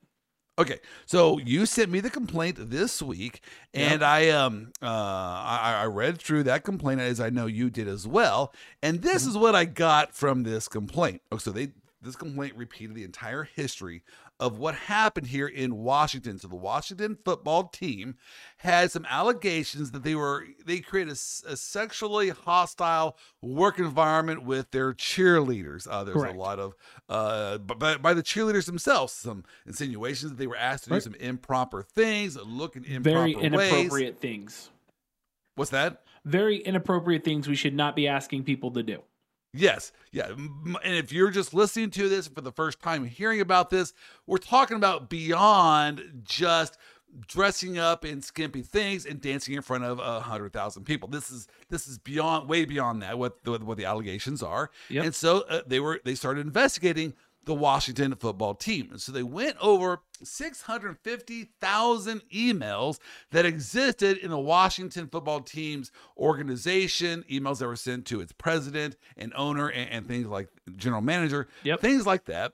Okay, so you sent me the complaint this week, and I um uh I, I read through that complaint as I know you did as well, and this is what I got from this complaint. Oh, so they this complaint repeated the entire history of what happened here in Washington. So the Washington football team had some allegations that they were they created a sexually hostile work environment with their cheerleaders. Uh, there's Correct. a lot of uh by, by the cheerleaders themselves some insinuations that they were asked to Right. do some improper things, look in improper Very ways. inappropriate things. What's that? Very inappropriate things we should not be asking people to do. Yes, yeah. And if you're just listening to this for the first time, hearing about this, we're talking about beyond just dressing up in skimpy things and dancing in front of a hundred thousand people. This is this is beyond, way beyond that. What the, what the allegations are, Yep. and so uh, they were they started investigating the Washington football team, and so they went over six hundred fifty thousand emails that existed in the Washington football team's organization, emails that were sent to its president and owner and, and things like general manager, Yep. things like that.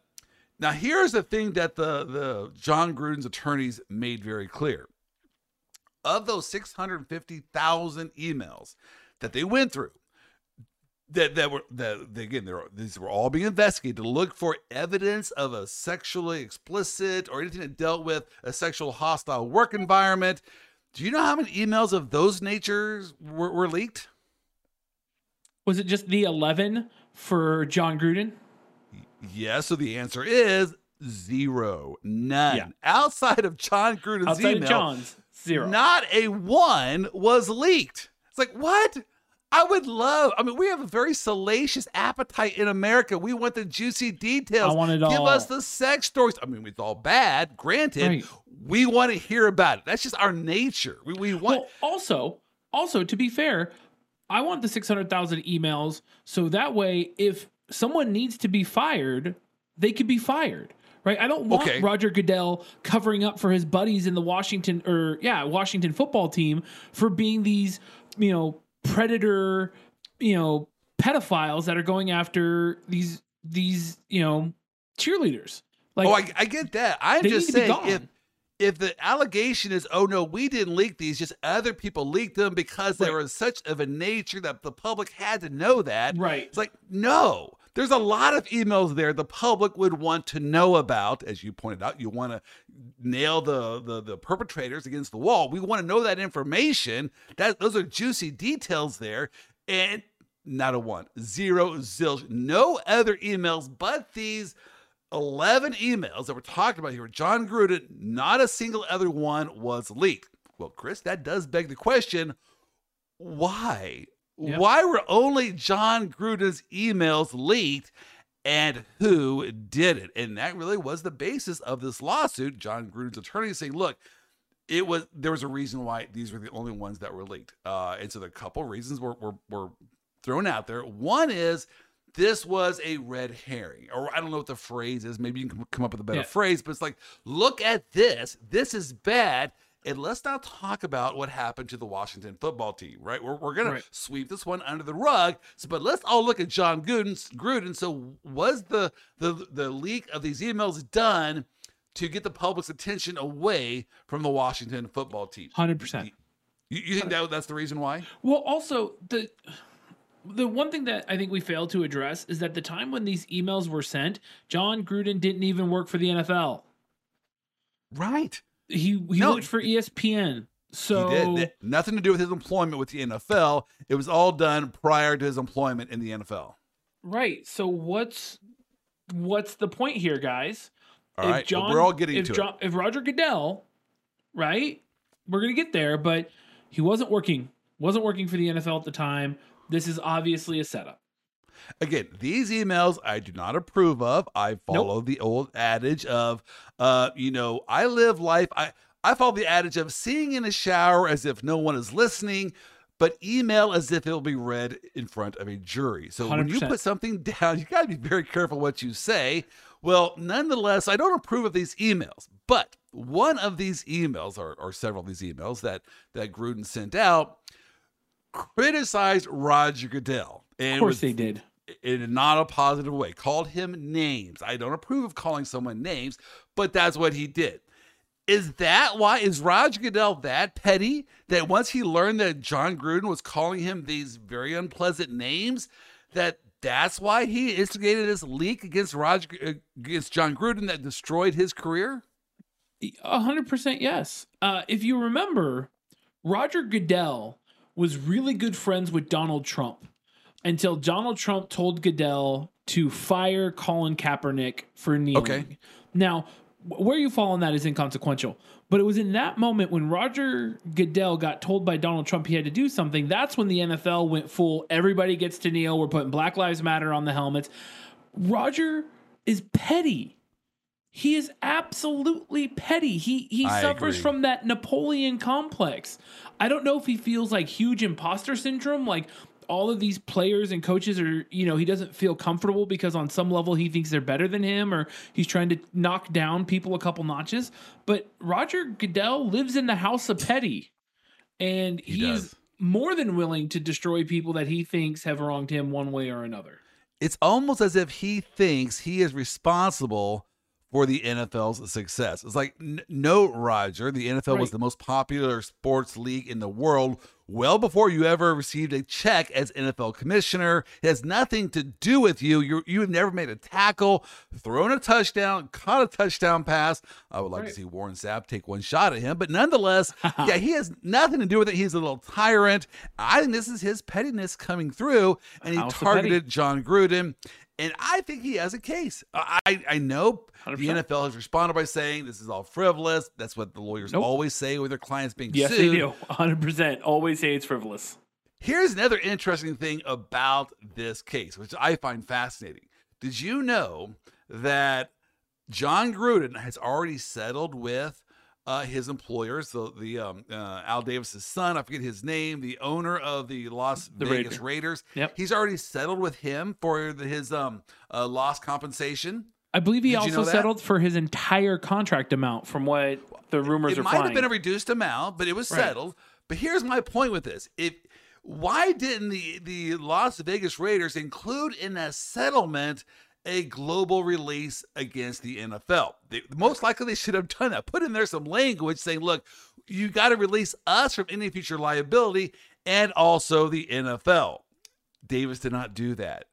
Now, here's the thing that the the Jon Gruden's attorneys made very clear. Of those 650,000 emails that they went through, that that were that they, again, they're, these were all being investigated to look for evidence of a sexually explicit or anything that dealt with a sexual hostile work environment. Do you know how many emails of those natures were, were leaked? Was it just the 11 for Jon Gruden? Yes. So the answer is zero, none. Yeah. Outside of Jon Gruden's Outside email, of Jon's, zero. not a one was leaked. It's like, what? I would love. I mean, we have a very salacious appetite in America. We want the juicy details. I want it all. Give us the sex stories. I mean, it's all bad. Granted, Right. we want to hear about it. That's just our nature. We, we want. Well, also, also to be fair, I want the 600,000 emails so that way if someone needs to be fired, they could be fired. Right? I don't want Okay. Roger Goodell covering up for his buddies in the Washington or yeah, Washington football team for being these, you know, predator, you know, pedophiles that are going after these these, you know, cheerleaders. Like oh, I, I get that. I'm just need to be saying if if the allegation is, oh no, we didn't leak these, just other people leaked them because they were such of a nature that the public had to know that. Right. It's like, no. There's a lot of emails there the public would want to know about. As you pointed out, you want to nail the, the the perpetrators against the wall. We want to know that information. That those are juicy details there. And not a one, zero, zilch, no other emails but these 11 emails that we're talking about here. Jon Gruden, not a single other one was leaked. Well, Chris, that does beg the question why? Yeah. Why were only Jon Gruden's emails leaked and who did it? And that really was the basis of this lawsuit. Jon Gruden's attorney saying, look, it was there was a reason why these were the only ones that were leaked. Uh, and so the couple reasons were, were were thrown out there. One is this was a red herring, or I don't know what the phrase is. Maybe you can come up with a better Yeah. phrase, but it's like, look at this. This is bad. And let's not talk about what happened to the Washington football team, right? We're, we're going Right. to sweep this one under the rug. So, but let's all look at Jon Gruden. Gruden. So, was the, the the leak of these emails done to get the public's attention away from the Washington football team? 100%. You, you think that that's the reason why? Well, also the the one thing that I think we failed to address is that the time when these emails were sent, Jon Gruden didn't even work for the NFL. Right. He he No, worked for ESPN. So. Nothing to do with his employment with the NFL. It was all done prior to his employment in the NFL. Right. So what's what's the point here, guys? All right, well, we're all getting if to Jon, If Roger Goodell, right? We're gonna get there, but he wasn't working. Wasn't working for the NFL at the time. This is obviously a setup. Again, these emails I do not approve of. I follow the old adage of, uh, you know, I live life. I I follow the adage of seeing in a shower as if no one is listening, but email as if it'll be read in front of a jury. So when you put something <laughs> down, you got to be very careful what you say. Well, nonetheless, I don't approve of these emails, but one of these emails, or, or several of these emails that that Gruden sent out, criticized Roger Goodell. And Of course was they did. In a not a positive way, called him names. I don't approve of calling someone names, but that's what he did. Is that why is Roger Goodell that petty that once he learned that Jon Gruden was calling him these very unpleasant names, that that's why he instigated this leak against Roger uh, against Jon Gruden that destroyed his career? Hundred percent yes. Uh, if you remember, Roger Goodell was really good friends with Donald Trump until Donald Trump told Goodell to fire Colin Kaepernick for kneeling. Okay. Now, where you fall on that is inconsequential. But it was in that moment when Roger Goodell got told by Donald Trump he had to do something. That's when the NFL went full. Everybody gets to kneel. We're putting Black Lives Matter on the helmets. Roger is petty. He is absolutely petty. He he I suffers agree. from that Napoleon complex. I don't know if he feels like huge imposter syndrome, like all of these players and coaches are, you know, he doesn't feel comfortable because on some level he thinks they're better than him or he's trying to knock down people a couple notches. But Roger Goodell lives in the house of petty. And He he's does. more than willing to destroy people that he thinks have wronged him one way or another. It's almost as if he thinks he is responsible for the NFL's success. It's like, n- no, Roger, the NFL was the most popular sports league in the world well before you ever received a check as NFL commissioner. It has nothing to do with you. You you have never made a tackle, thrown a touchdown, caught a touchdown pass. I would like Right. to see Warren Sapp take one shot at him, but nonetheless, <laughs> yeah, he has nothing to do with it. He's a little tyrant. I think this is his pettiness coming through, and he House of petty. targeted Jon Gruden. And I think he has a case. Uh, I, I know the 100%. NFL has responded by saying this is all frivolous. That's what the lawyers Nope. always say with their clients being Yes, sued. they do. 100%. Always say it's frivolous. Here's another interesting thing about this case, which I find fascinating. Did you know that Jon Gruden has already settled with uh, his employers, the the um, uh, Al Davis's son, I forget his name, the owner of the Las The Vegas Raider. Raiders. Yep. He's already settled with him for the, his um uh, loss compensation. I believe he Did you also know settled for his entire contract amount from what the rumors it are It might flying. have been a reduced amount, but it was Right. settled. But here's my point with this: if why didn't the the Las Vegas Raiders include in that settlement a global release against the NFL? They, most likely, they should have done that. Put in there some language saying, "Look, you got to release us from any future liability, and also the NFL." Davis did not do that.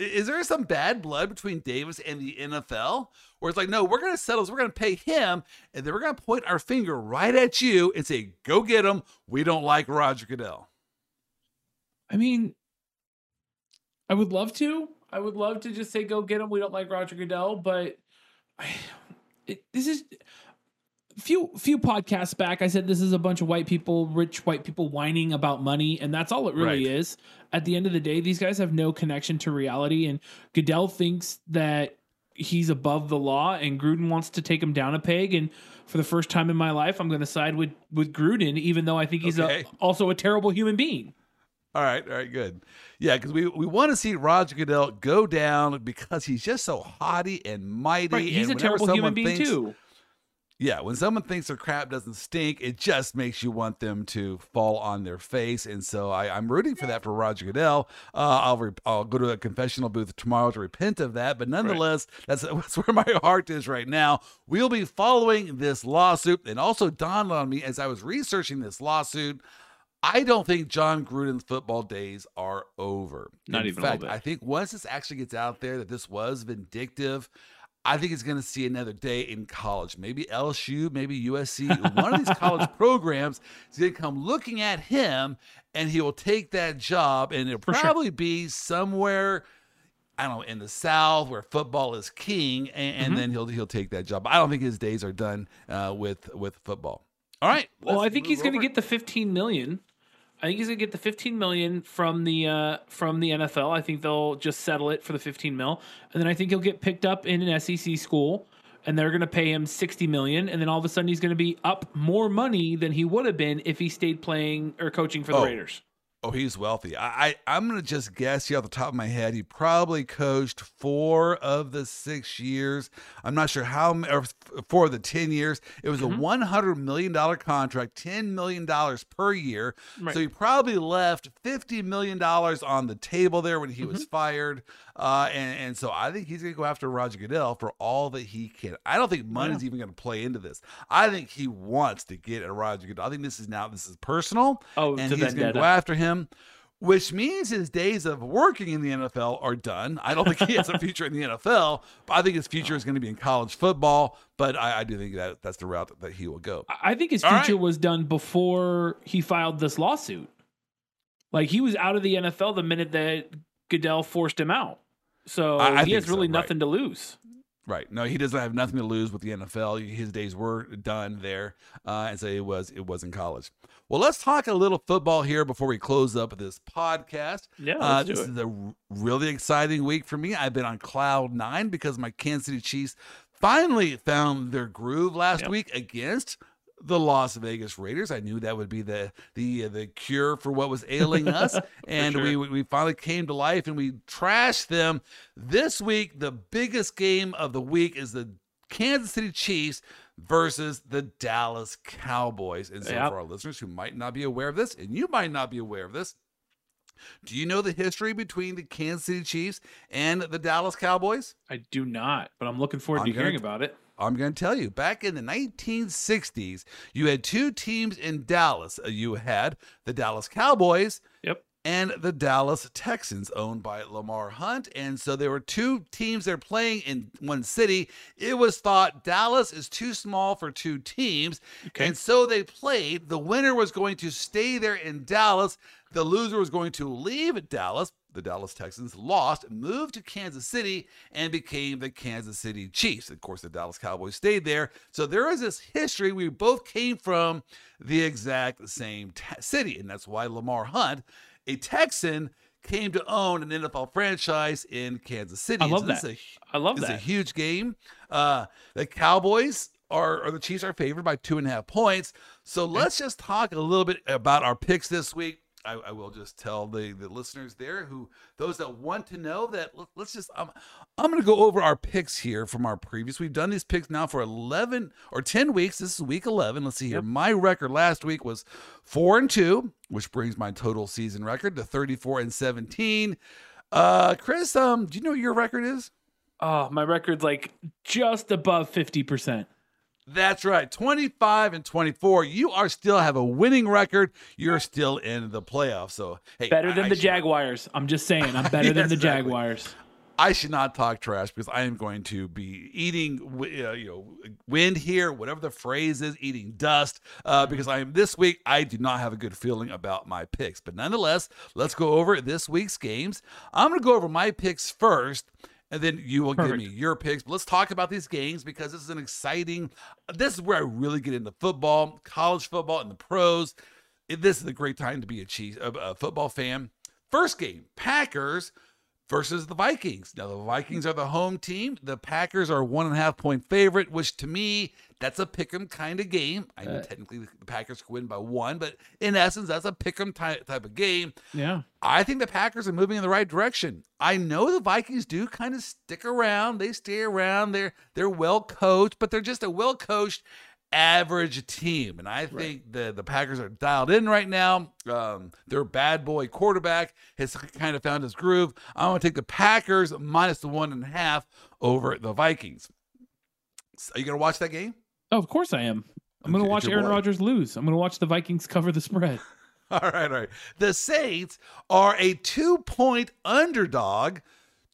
Is there some bad blood between Davis and the NFL? Where it's like, no, we're going to settle, so we're going to pay him, and then we're going to point our finger right at you and say, go get him. We don't like Roger Goodell. I mean, I would love to. I would love to just say, go get him. We don't like Roger Goodell, but I, it, this is few few podcasts back. I said this is a bunch of white people, rich white people whining about money, and that's all it really Right. is. At the end of the day, these guys have no connection to reality, and Goodell thinks that he's above the law, and Gruden wants to take him down a peg. And for the first time in my life, I'm going to side with with Gruden, even though I think he's Okay. a, also a terrible human being. All right, all right, good. Yeah, because we, we want to see Roger Goodell go down because he's just so haughty and mighty. Right, he's and a terrible human being thinks- too. Yeah, when someone thinks their crap doesn't stink, it just makes you want them to fall on their face. And so I, I'm rooting for that for Roger Goodell. Uh, I'll re- I'll go to a confessional booth tomorrow to repent of that. But nonetheless, that's, <laughs> that's where my heart is right now. We'll be following this lawsuit. And also dawned on me as I was researching this lawsuit. I don't think Jon Gruden's football days are over. Not In even fact. I think once this actually gets out there that this was vindictive, I think it's going to see another day in college. Maybe LSU, maybe USC. <laughs> One of these college programs is going to come looking at him, and he will take that job, and it'll For sure. probably be somewhere. I don't know in the South where football is king, and, and Mhm. then he'll he'll take that job. I don't think his days are done uh, with with football. All right. Well, I think he's going to get the 15 million. I think he's going to get the 15 million from the uh, from the NFL. I think they'll just settle it for the 15 mil, and then I think he'll get picked up in an SEC school, and they're going to pay him 60 million, and then all of a sudden he's going to be up more money than he would have been if he stayed playing or coaching for the Oh. Raiders. Oh, he's wealthy. I, I I'm gonna just guess here off the top of my head. He probably coached four of the six years. I'm not sure how or four of the ten years. It was Mhm. a 100 million dollar contract, 10 million dollars per year. Right. So he probably left 50 million dollars on the table there when he was Mm-hmm. fired. Uh, and and so I think he's gonna go after Roger Goodell for all that he can. I don't think money's even gonna play into this. I think he wants to get at Roger Goodell. I think this is now this is personal Oh, and he's going to go after him, which means his days of working in the NFL are done. I don't think he has a <laughs> future in the NFL, but I think his future is going to be in college football. But I, I do think that that's the route that he will go. I- I think his All future right. was done before he filed this lawsuit. Like he was out of the NFL the minute that Goodell forced him out. So I- I he think has so, really right. nothing to lose. Right? No, he doesn't have nothing to lose with the NFL. His days were done there, uh, and so it was it was in college. Well, let's talk a little football here before we close up this podcast. Yeah, Uh, this is a really exciting week for me. I've been on cloud nine because my Kansas City Chiefs finally found their groove last Yep. week against the Las Vegas Raiders. I knew that would be the the uh, the cure for what was ailing us, <laughs> and sure. we we finally came to life and we trashed them. This week, the biggest game of the week is the Kansas City Chiefs versus the Dallas Cowboys. And so, Yep. for our listeners who might not be aware of this, and you might not be aware of this, do you know the history between the Kansas City Chiefs and the Dallas Cowboys? I do not, but I'm looking forward I'm to hearing about it. I'm going to tell you. Back in the 1960s, you had two teams in Dallas. Uh, You had the Dallas Cowboys Yep. And the Dallas Texans, owned by Lamar Hunt. And so there were two teams that are playing in one city. It was thought Dallas is too small for two teams. Okay. And so they played. The winner was going to stay there in Dallas. The loser was going to leave Dallas. The Dallas Texans lost, moved to Kansas City, and became the Kansas City Chiefs. Of course, the Dallas Cowboys stayed there. So there is this history. We both came from the exact same t- city. And that's why Lamar Hunt, a Texan, came to own an NFL franchise in Kansas City. I love So this that. a I love it's a huge game. Uh, the Cowboys are, or the Chiefs are favored by two and a half points. So let's just talk a little bit about our picks this week. I, I will just tell the, the listeners there who those that want to know that let- let's just I'm I'm going to go over our picks here from our previous. We've done these picks now for 11 or 10 weeks. This is week 11. Let's see here. Yep. My record last week was 4 and 2, which brings my total season record to 34 and 17. Uh Chris, um do you know what your record is? Oh, my record's like just above 50%. That's right. 25 and 24. You are still have a winning record. You're still in the playoffs. So, hey, Better than I the Jaguars. I'm just saying, I'm <laughs> better Yes, than the exactly. Jaguars. I should not talk trash because I am going to be eating, uh, you know, wind here, whatever the phrase is, eating dust. Uh, because I am this week, I do not have a good feeling about my picks. But nonetheless, let's go over this week's games. I'm going to go over my picks first, and then you will Perfect. give me your picks. But let's talk about these games because this is an exciting. This is where I really get into football, college football, and the pros. This is a great time to be a Chiefs, a, a football fan. First game, Packers versus the Vikings. Now the Vikings are the home team. The Packers are one and a half point favorite, which to me that's a pick'em kind of game. I know Uh, technically the Packers could win by one, but in essence that's a pick'em type type of game. Yeah. I think the Packers are moving in the right direction. I know the Vikings do kind of stick around. They stay around. They're they're well coached, but they're just a well coached average team. And I think the the Packers are dialed in right now. Um, their bad boy quarterback has kind of found his groove. I want to take the Packers minus the one and a half over the Vikings. Are you gonna watch that game? Oh, of course I am. I'm going to watch Aaron. Rodgers lose. I'm going to watch the Vikings cover the spread. <laughs> All right, all right. The Saints are a two point underdog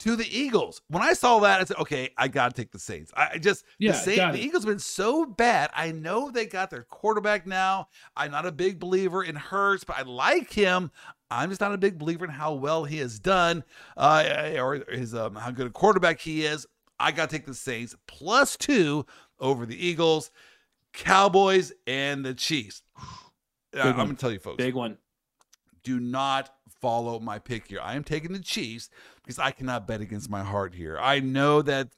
to the Eagles. When I saw that, I said, okay, I got to take the Saints. I just, Yeah, the, Saints, the. Eagles have been so bad. I know they got their quarterback now. I'm not a big believer in Hurts, but I like him. I'm just not a big believer in how well he has done uh, or his um, how good a quarterback he is. I got to take the Saints plus two over the Eagles, Cowboys, and the Chiefs. Uh, I'm going to tell you, folks Big one. do not follow my pick here. I am taking the Chiefs because I cannot bet against my heart here. I know that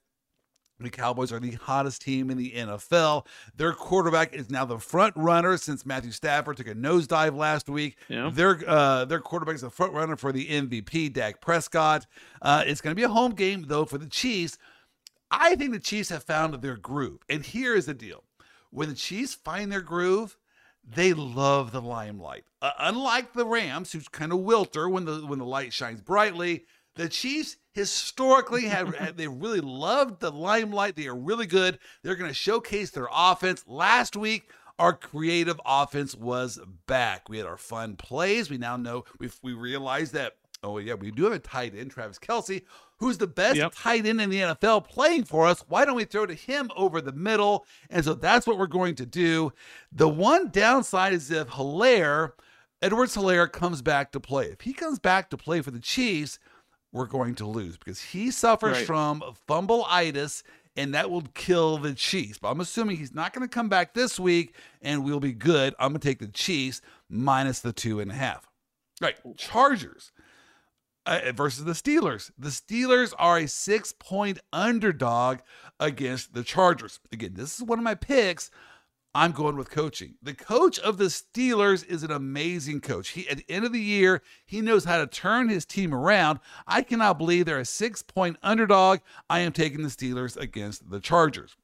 the Cowboys are the hottest team in the NFL. Their quarterback is now the front runner since Matthew Stafford took a nosedive last week. Yeah. Their uh, their quarterback is the front runner for the MVP, Dak Prescott. Uh, it's going to be a home game though for the Chiefs. I think the Chiefs have found their groove, and here is the deal: when the Chiefs find their groove, they love the limelight. Uh, unlike the Rams, who's kind of wilter when the when the light shines brightly, the Chiefs historically have <laughs> they really loved the limelight. They are really good. They're going to showcase their offense. Last week, our creative offense was back. We had our fun plays. We now know we we realized that. Oh yeah, we do have a tight end, Travis Kelce, who's the best Yep. tight end in the NFL playing for us. Why don't we throw to him over the middle? And so that's what we're going to do. The one downside is if Helaire, Edwards Helaire comes back to play. If he comes back to play for the Chiefs, we're going to lose because he suffers Right. from fumbleitis and that will kill the Chiefs. But I'm assuming he's not going to come back this week and we'll be good. I'm going to take the Chiefs minus the two and a half. Right. Chargers uh, versus the Steelers. The Steelers are a six point underdog against the Chargers. Again, this is one of my picks. I'm going with coaching. The coach of the Steelers is an amazing coach. He at the end of the year, he knows how to turn his team around. I cannot believe they're a six point underdog. I am taking the Steelers against the Chargers.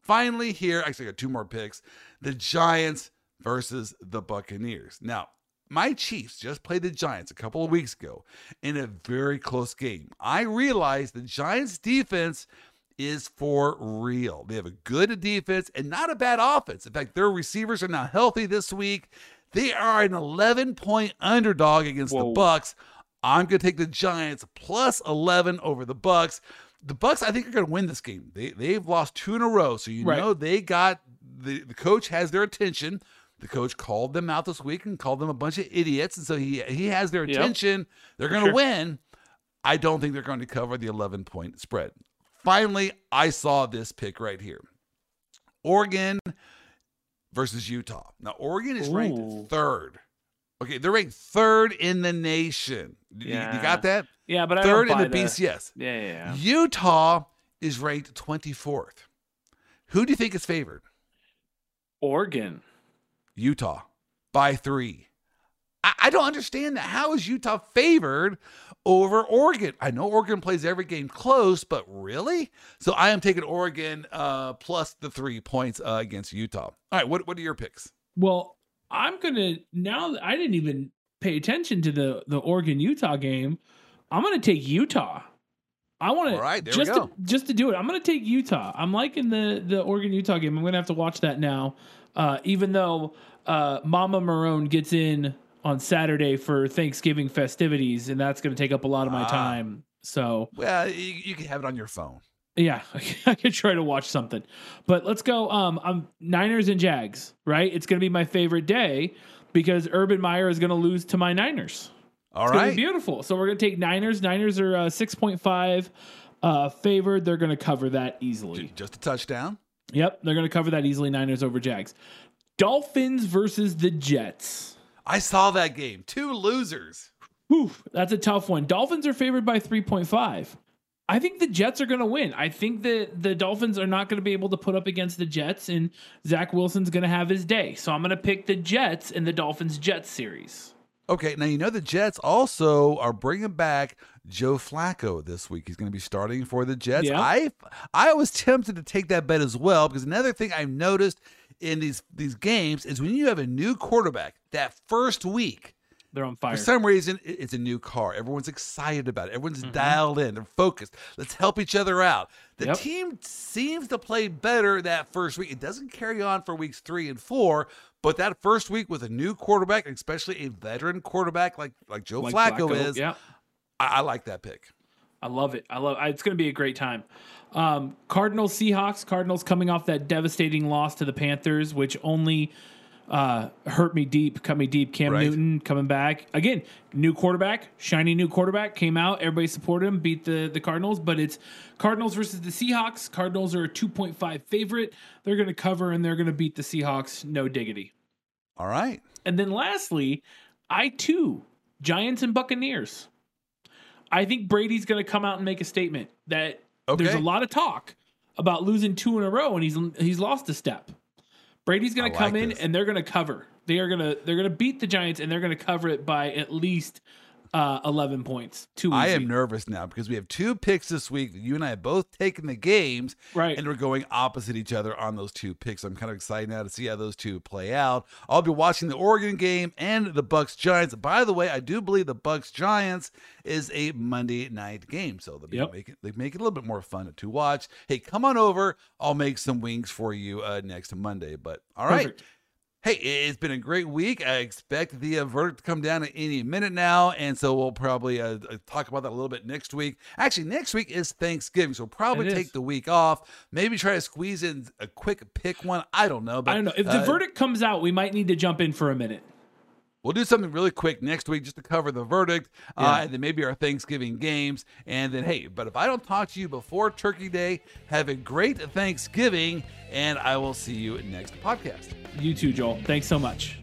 Finally, here, actually, I got two more picks. The Giants versus the Buccaneers. Now, my Chiefs just played the Giants a couple of weeks ago in a very close game. I realized the Giants defense is for real. They have a good defense and not a bad offense. In fact, their receivers are now healthy this week. They are an 11 point underdog against the Bucks. I'm going to take the Giants plus 11 over the Bucks. The Bucks, I think, are going to win this game. They they've lost two in a row, so you Right. know they got the the coach has their attention. The coach called them out this week and called them a bunch of idiots, and so he he has their Yep. attention. They're going to sure. win. I don't think they're going to cover the 11 point spread. Finally, I saw this pick right here. Oregon versus Utah. Now, Oregon is Ooh. ranked third. Okay, they're ranked third in the nation. You- You, got that? Yeah, but I Third in buy the BCS. Yeah, yeah, yeah. Utah is ranked 24th. Who do you think is favored? Oregon. Utah by three. I, I don't understand that. How is Utah favored over Oregon? I know Oregon plays every game close, but really? So I am taking Oregon uh, plus the three points uh, against Utah. All right, what, what are your picks? Well, I'm gonna now. that I didn't even pay attention to the the Oregon Utah game. I'm gonna take Utah. I want to right, we just to, just to do it. I'm gonna take Utah. I'm liking the the Oregon Utah game. I'm gonna have to watch that now. Uh, even though uh, Mama Marone gets in on Saturday for Thanksgiving festivities, and that's gonna take up a lot of my Ah. time. So Well, you, you can have it on your phone. yeah, <laughs> I could try to watch something. But let's go. Um, I'm Niners and Jags. Right, it's gonna be my favorite day because Urban Meyer is gonna lose to my Niners. All It's right. be beautiful. So we're gonna take Niners. Niners are uh, six point five uh, favored. They're gonna cover that easily. Just a touchdown. Yep, they're gonna cover that easily. Niners over Jags. Dolphins versus the Jets. I saw that game. Two losers. Whew, that's a tough one. Dolphins are favored by 3.5. I think the Jets are going to win. I think that the Dolphins are not going to be able to put up against the Jets, and Zach Wilson's going to have his day. So I'm going to pick the Jets in the Dolphins Jets series. Okay, now you know the Jets also are bringing back Joe Flacco this week. He's going to be starting for the Jets. Yeah. I I was tempted to take that bet as well because another thing I've noticed in these these games is when you have a new quarterback that first week, They're on fire. for some reason it's a new car. Everyone's excited about it. Everyone's Mm-hmm. dialed in. They're focused. Let's help each other out. The Yep. team seems to play better that first week. It doesn't carry on for weeks three and four, but that first week with a new quarterback, especially a veteran quarterback like like Joe Like Flacco, is, Yeah. I, I like that pick. I love it. I love. it. It's going to be a great time. Um, Cardinals, Seahawks. Cardinals coming off that devastating loss to the Panthers, which only uh, hurt me deep, cut me deep. Cam Right. Newton coming back again, new quarterback, shiny new quarterback came out. Everybody supported him, beat the the Cardinals, but it's Cardinals versus the Seahawks. Cardinals are a two point five favorite. They're going to cover and they're going to beat the Seahawks, no diggity. All right. And then lastly, I too, Giants and Buccaneers. I think Brady's going to come out and make a statement that there's a lot of talk about losing two in a row and he's he's lost a step. Brady's going to come like in this. and they're going to cover. They are going to they're going to beat the Giants and they're going to cover it by at least uh, 11 points. Too I am nervous now because we have two picks this week. You and I have both taken the games, Right. And we're going opposite each other on those two picks. I'm kind of excited now to see how those two play out. I'll be watching the Oregon game and the Bucks Giants. By the way, I do believe the Bucks Giants is a Monday night game, so they'll be Yep. make it they make it a little bit more fun to watch. Hey, come on over. I'll make some wings for you uh, next Monday. But all right. Hey, it's been a great week. I expect the uh, verdict to come down at any minute now, and so we'll probably uh, uh, talk about that a little bit next week. Actually, next week is Thanksgiving, so we'll probably take the week off. Maybe try to squeeze in a quick pick one. I don't know, but I don't know. If the uh, verdict comes out, we might need to jump in for a minute. We'll do something really quick next week just to cover the verdict, Yeah. uh, and then maybe our Thanksgiving games. And then, hey, but if I don't talk to you before Turkey Day, have a great Thanksgiving, and I will see you next podcast. You too, Joel. Thanks so much.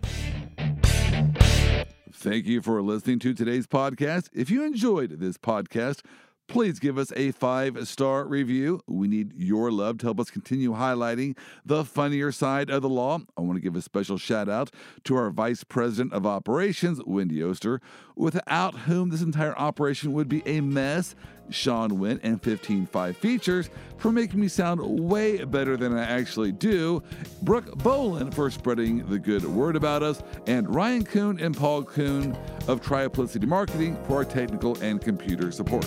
Thank you for listening to today's podcast. If you enjoyed this podcast, please give us a five star review. We need your love to help us continue highlighting the funnier side of the law. I want to give a special shout out to our Vice President of Operations, Wendy Oster, without whom this entire operation would be a mess. Sean Wynn and 155 Features for making me sound way better than I actually do. Brooke Bolin for spreading the good word about us. And Ryan Kuhn and Paul Kuhn of Triplicity Marketing for our technical and computer support.